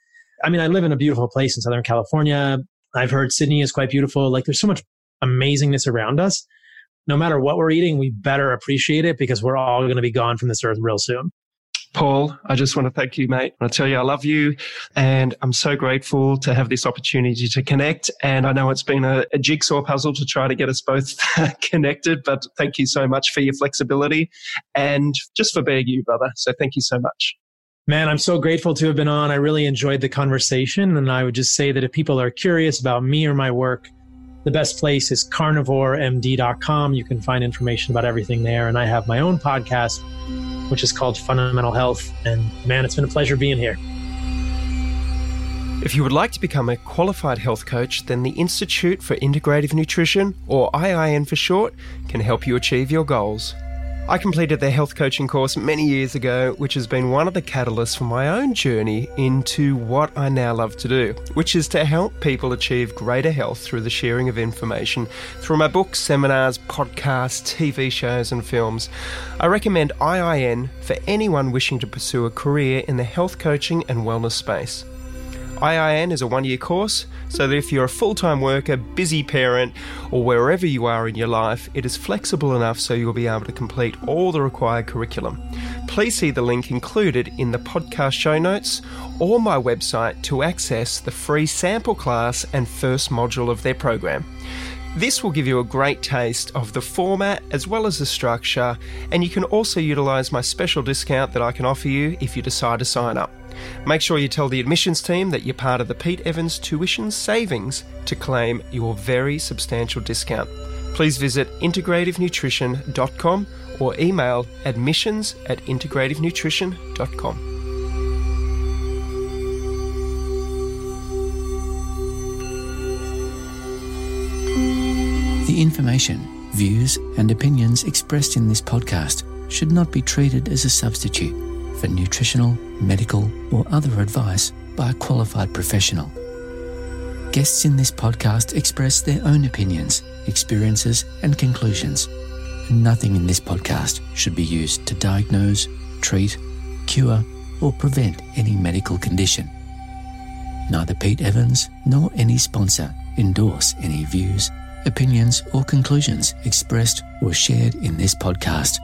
I mean, I live in a beautiful place in Southern California. I've heard Sydney is quite beautiful. Like there's so much amazingness around us, no matter what we're eating, we better appreciate it because we're all going to be gone from this earth real soon. Paul, I just want to thank you, mate. I tell you, I love you and I'm so grateful to have this opportunity to connect. And I know it's been a, a jigsaw puzzle to try to get us both *laughs* connected, but thank you so much for your flexibility and just for being you, brother. So thank you so much. Man, I'm so grateful to have been on. I really enjoyed the conversation. And I would just say that if people are curious about me or my work, the best place is carnivoremd.com. You can find information about everything there. And I have my own podcast, which is called Fundamental Health. And man, it's been a pleasure being here. If you would like to become a qualified health coach, then the Institute for Integrative Nutrition, or IIN for short, can help you achieve your goals. I completed the health coaching course many years ago, which has been one of the catalysts for my own journey into what I now love to do, which is to help people achieve greater health through the sharing of information through my books, seminars, podcasts, TV shows, and films. I recommend IIN for anyone wishing to pursue a career in the health coaching and wellness space. IIN is a one year course, so that if you're a full time worker, busy parent, or wherever you are in your life, it is flexible enough so you'll be able to complete all the required curriculum. Please see the link included in the podcast show notes or my website to access the free sample class and first module of their program. This will give you a great taste of the format as well as the structure, and you can also utilise my special discount that I can offer you if you decide to sign up. Make sure you tell the admissions team that you're part of the Pete Evans Tuition Savings to claim your very substantial discount. Please visit integrativenutrition.com or email admissions at integrativenutrition.com. The information, views, and opinions expressed in this podcast should not be treated as a substitute for nutritional, medical, or other advice by a qualified professional. Guests in this podcast express their own opinions, experiences, and conclusions. Nothing in this podcast should be used to diagnose, treat, cure, or prevent any medical condition. Neither Pete Evans nor any sponsor endorse any views, opinions, or conclusions expressed or shared in this podcast.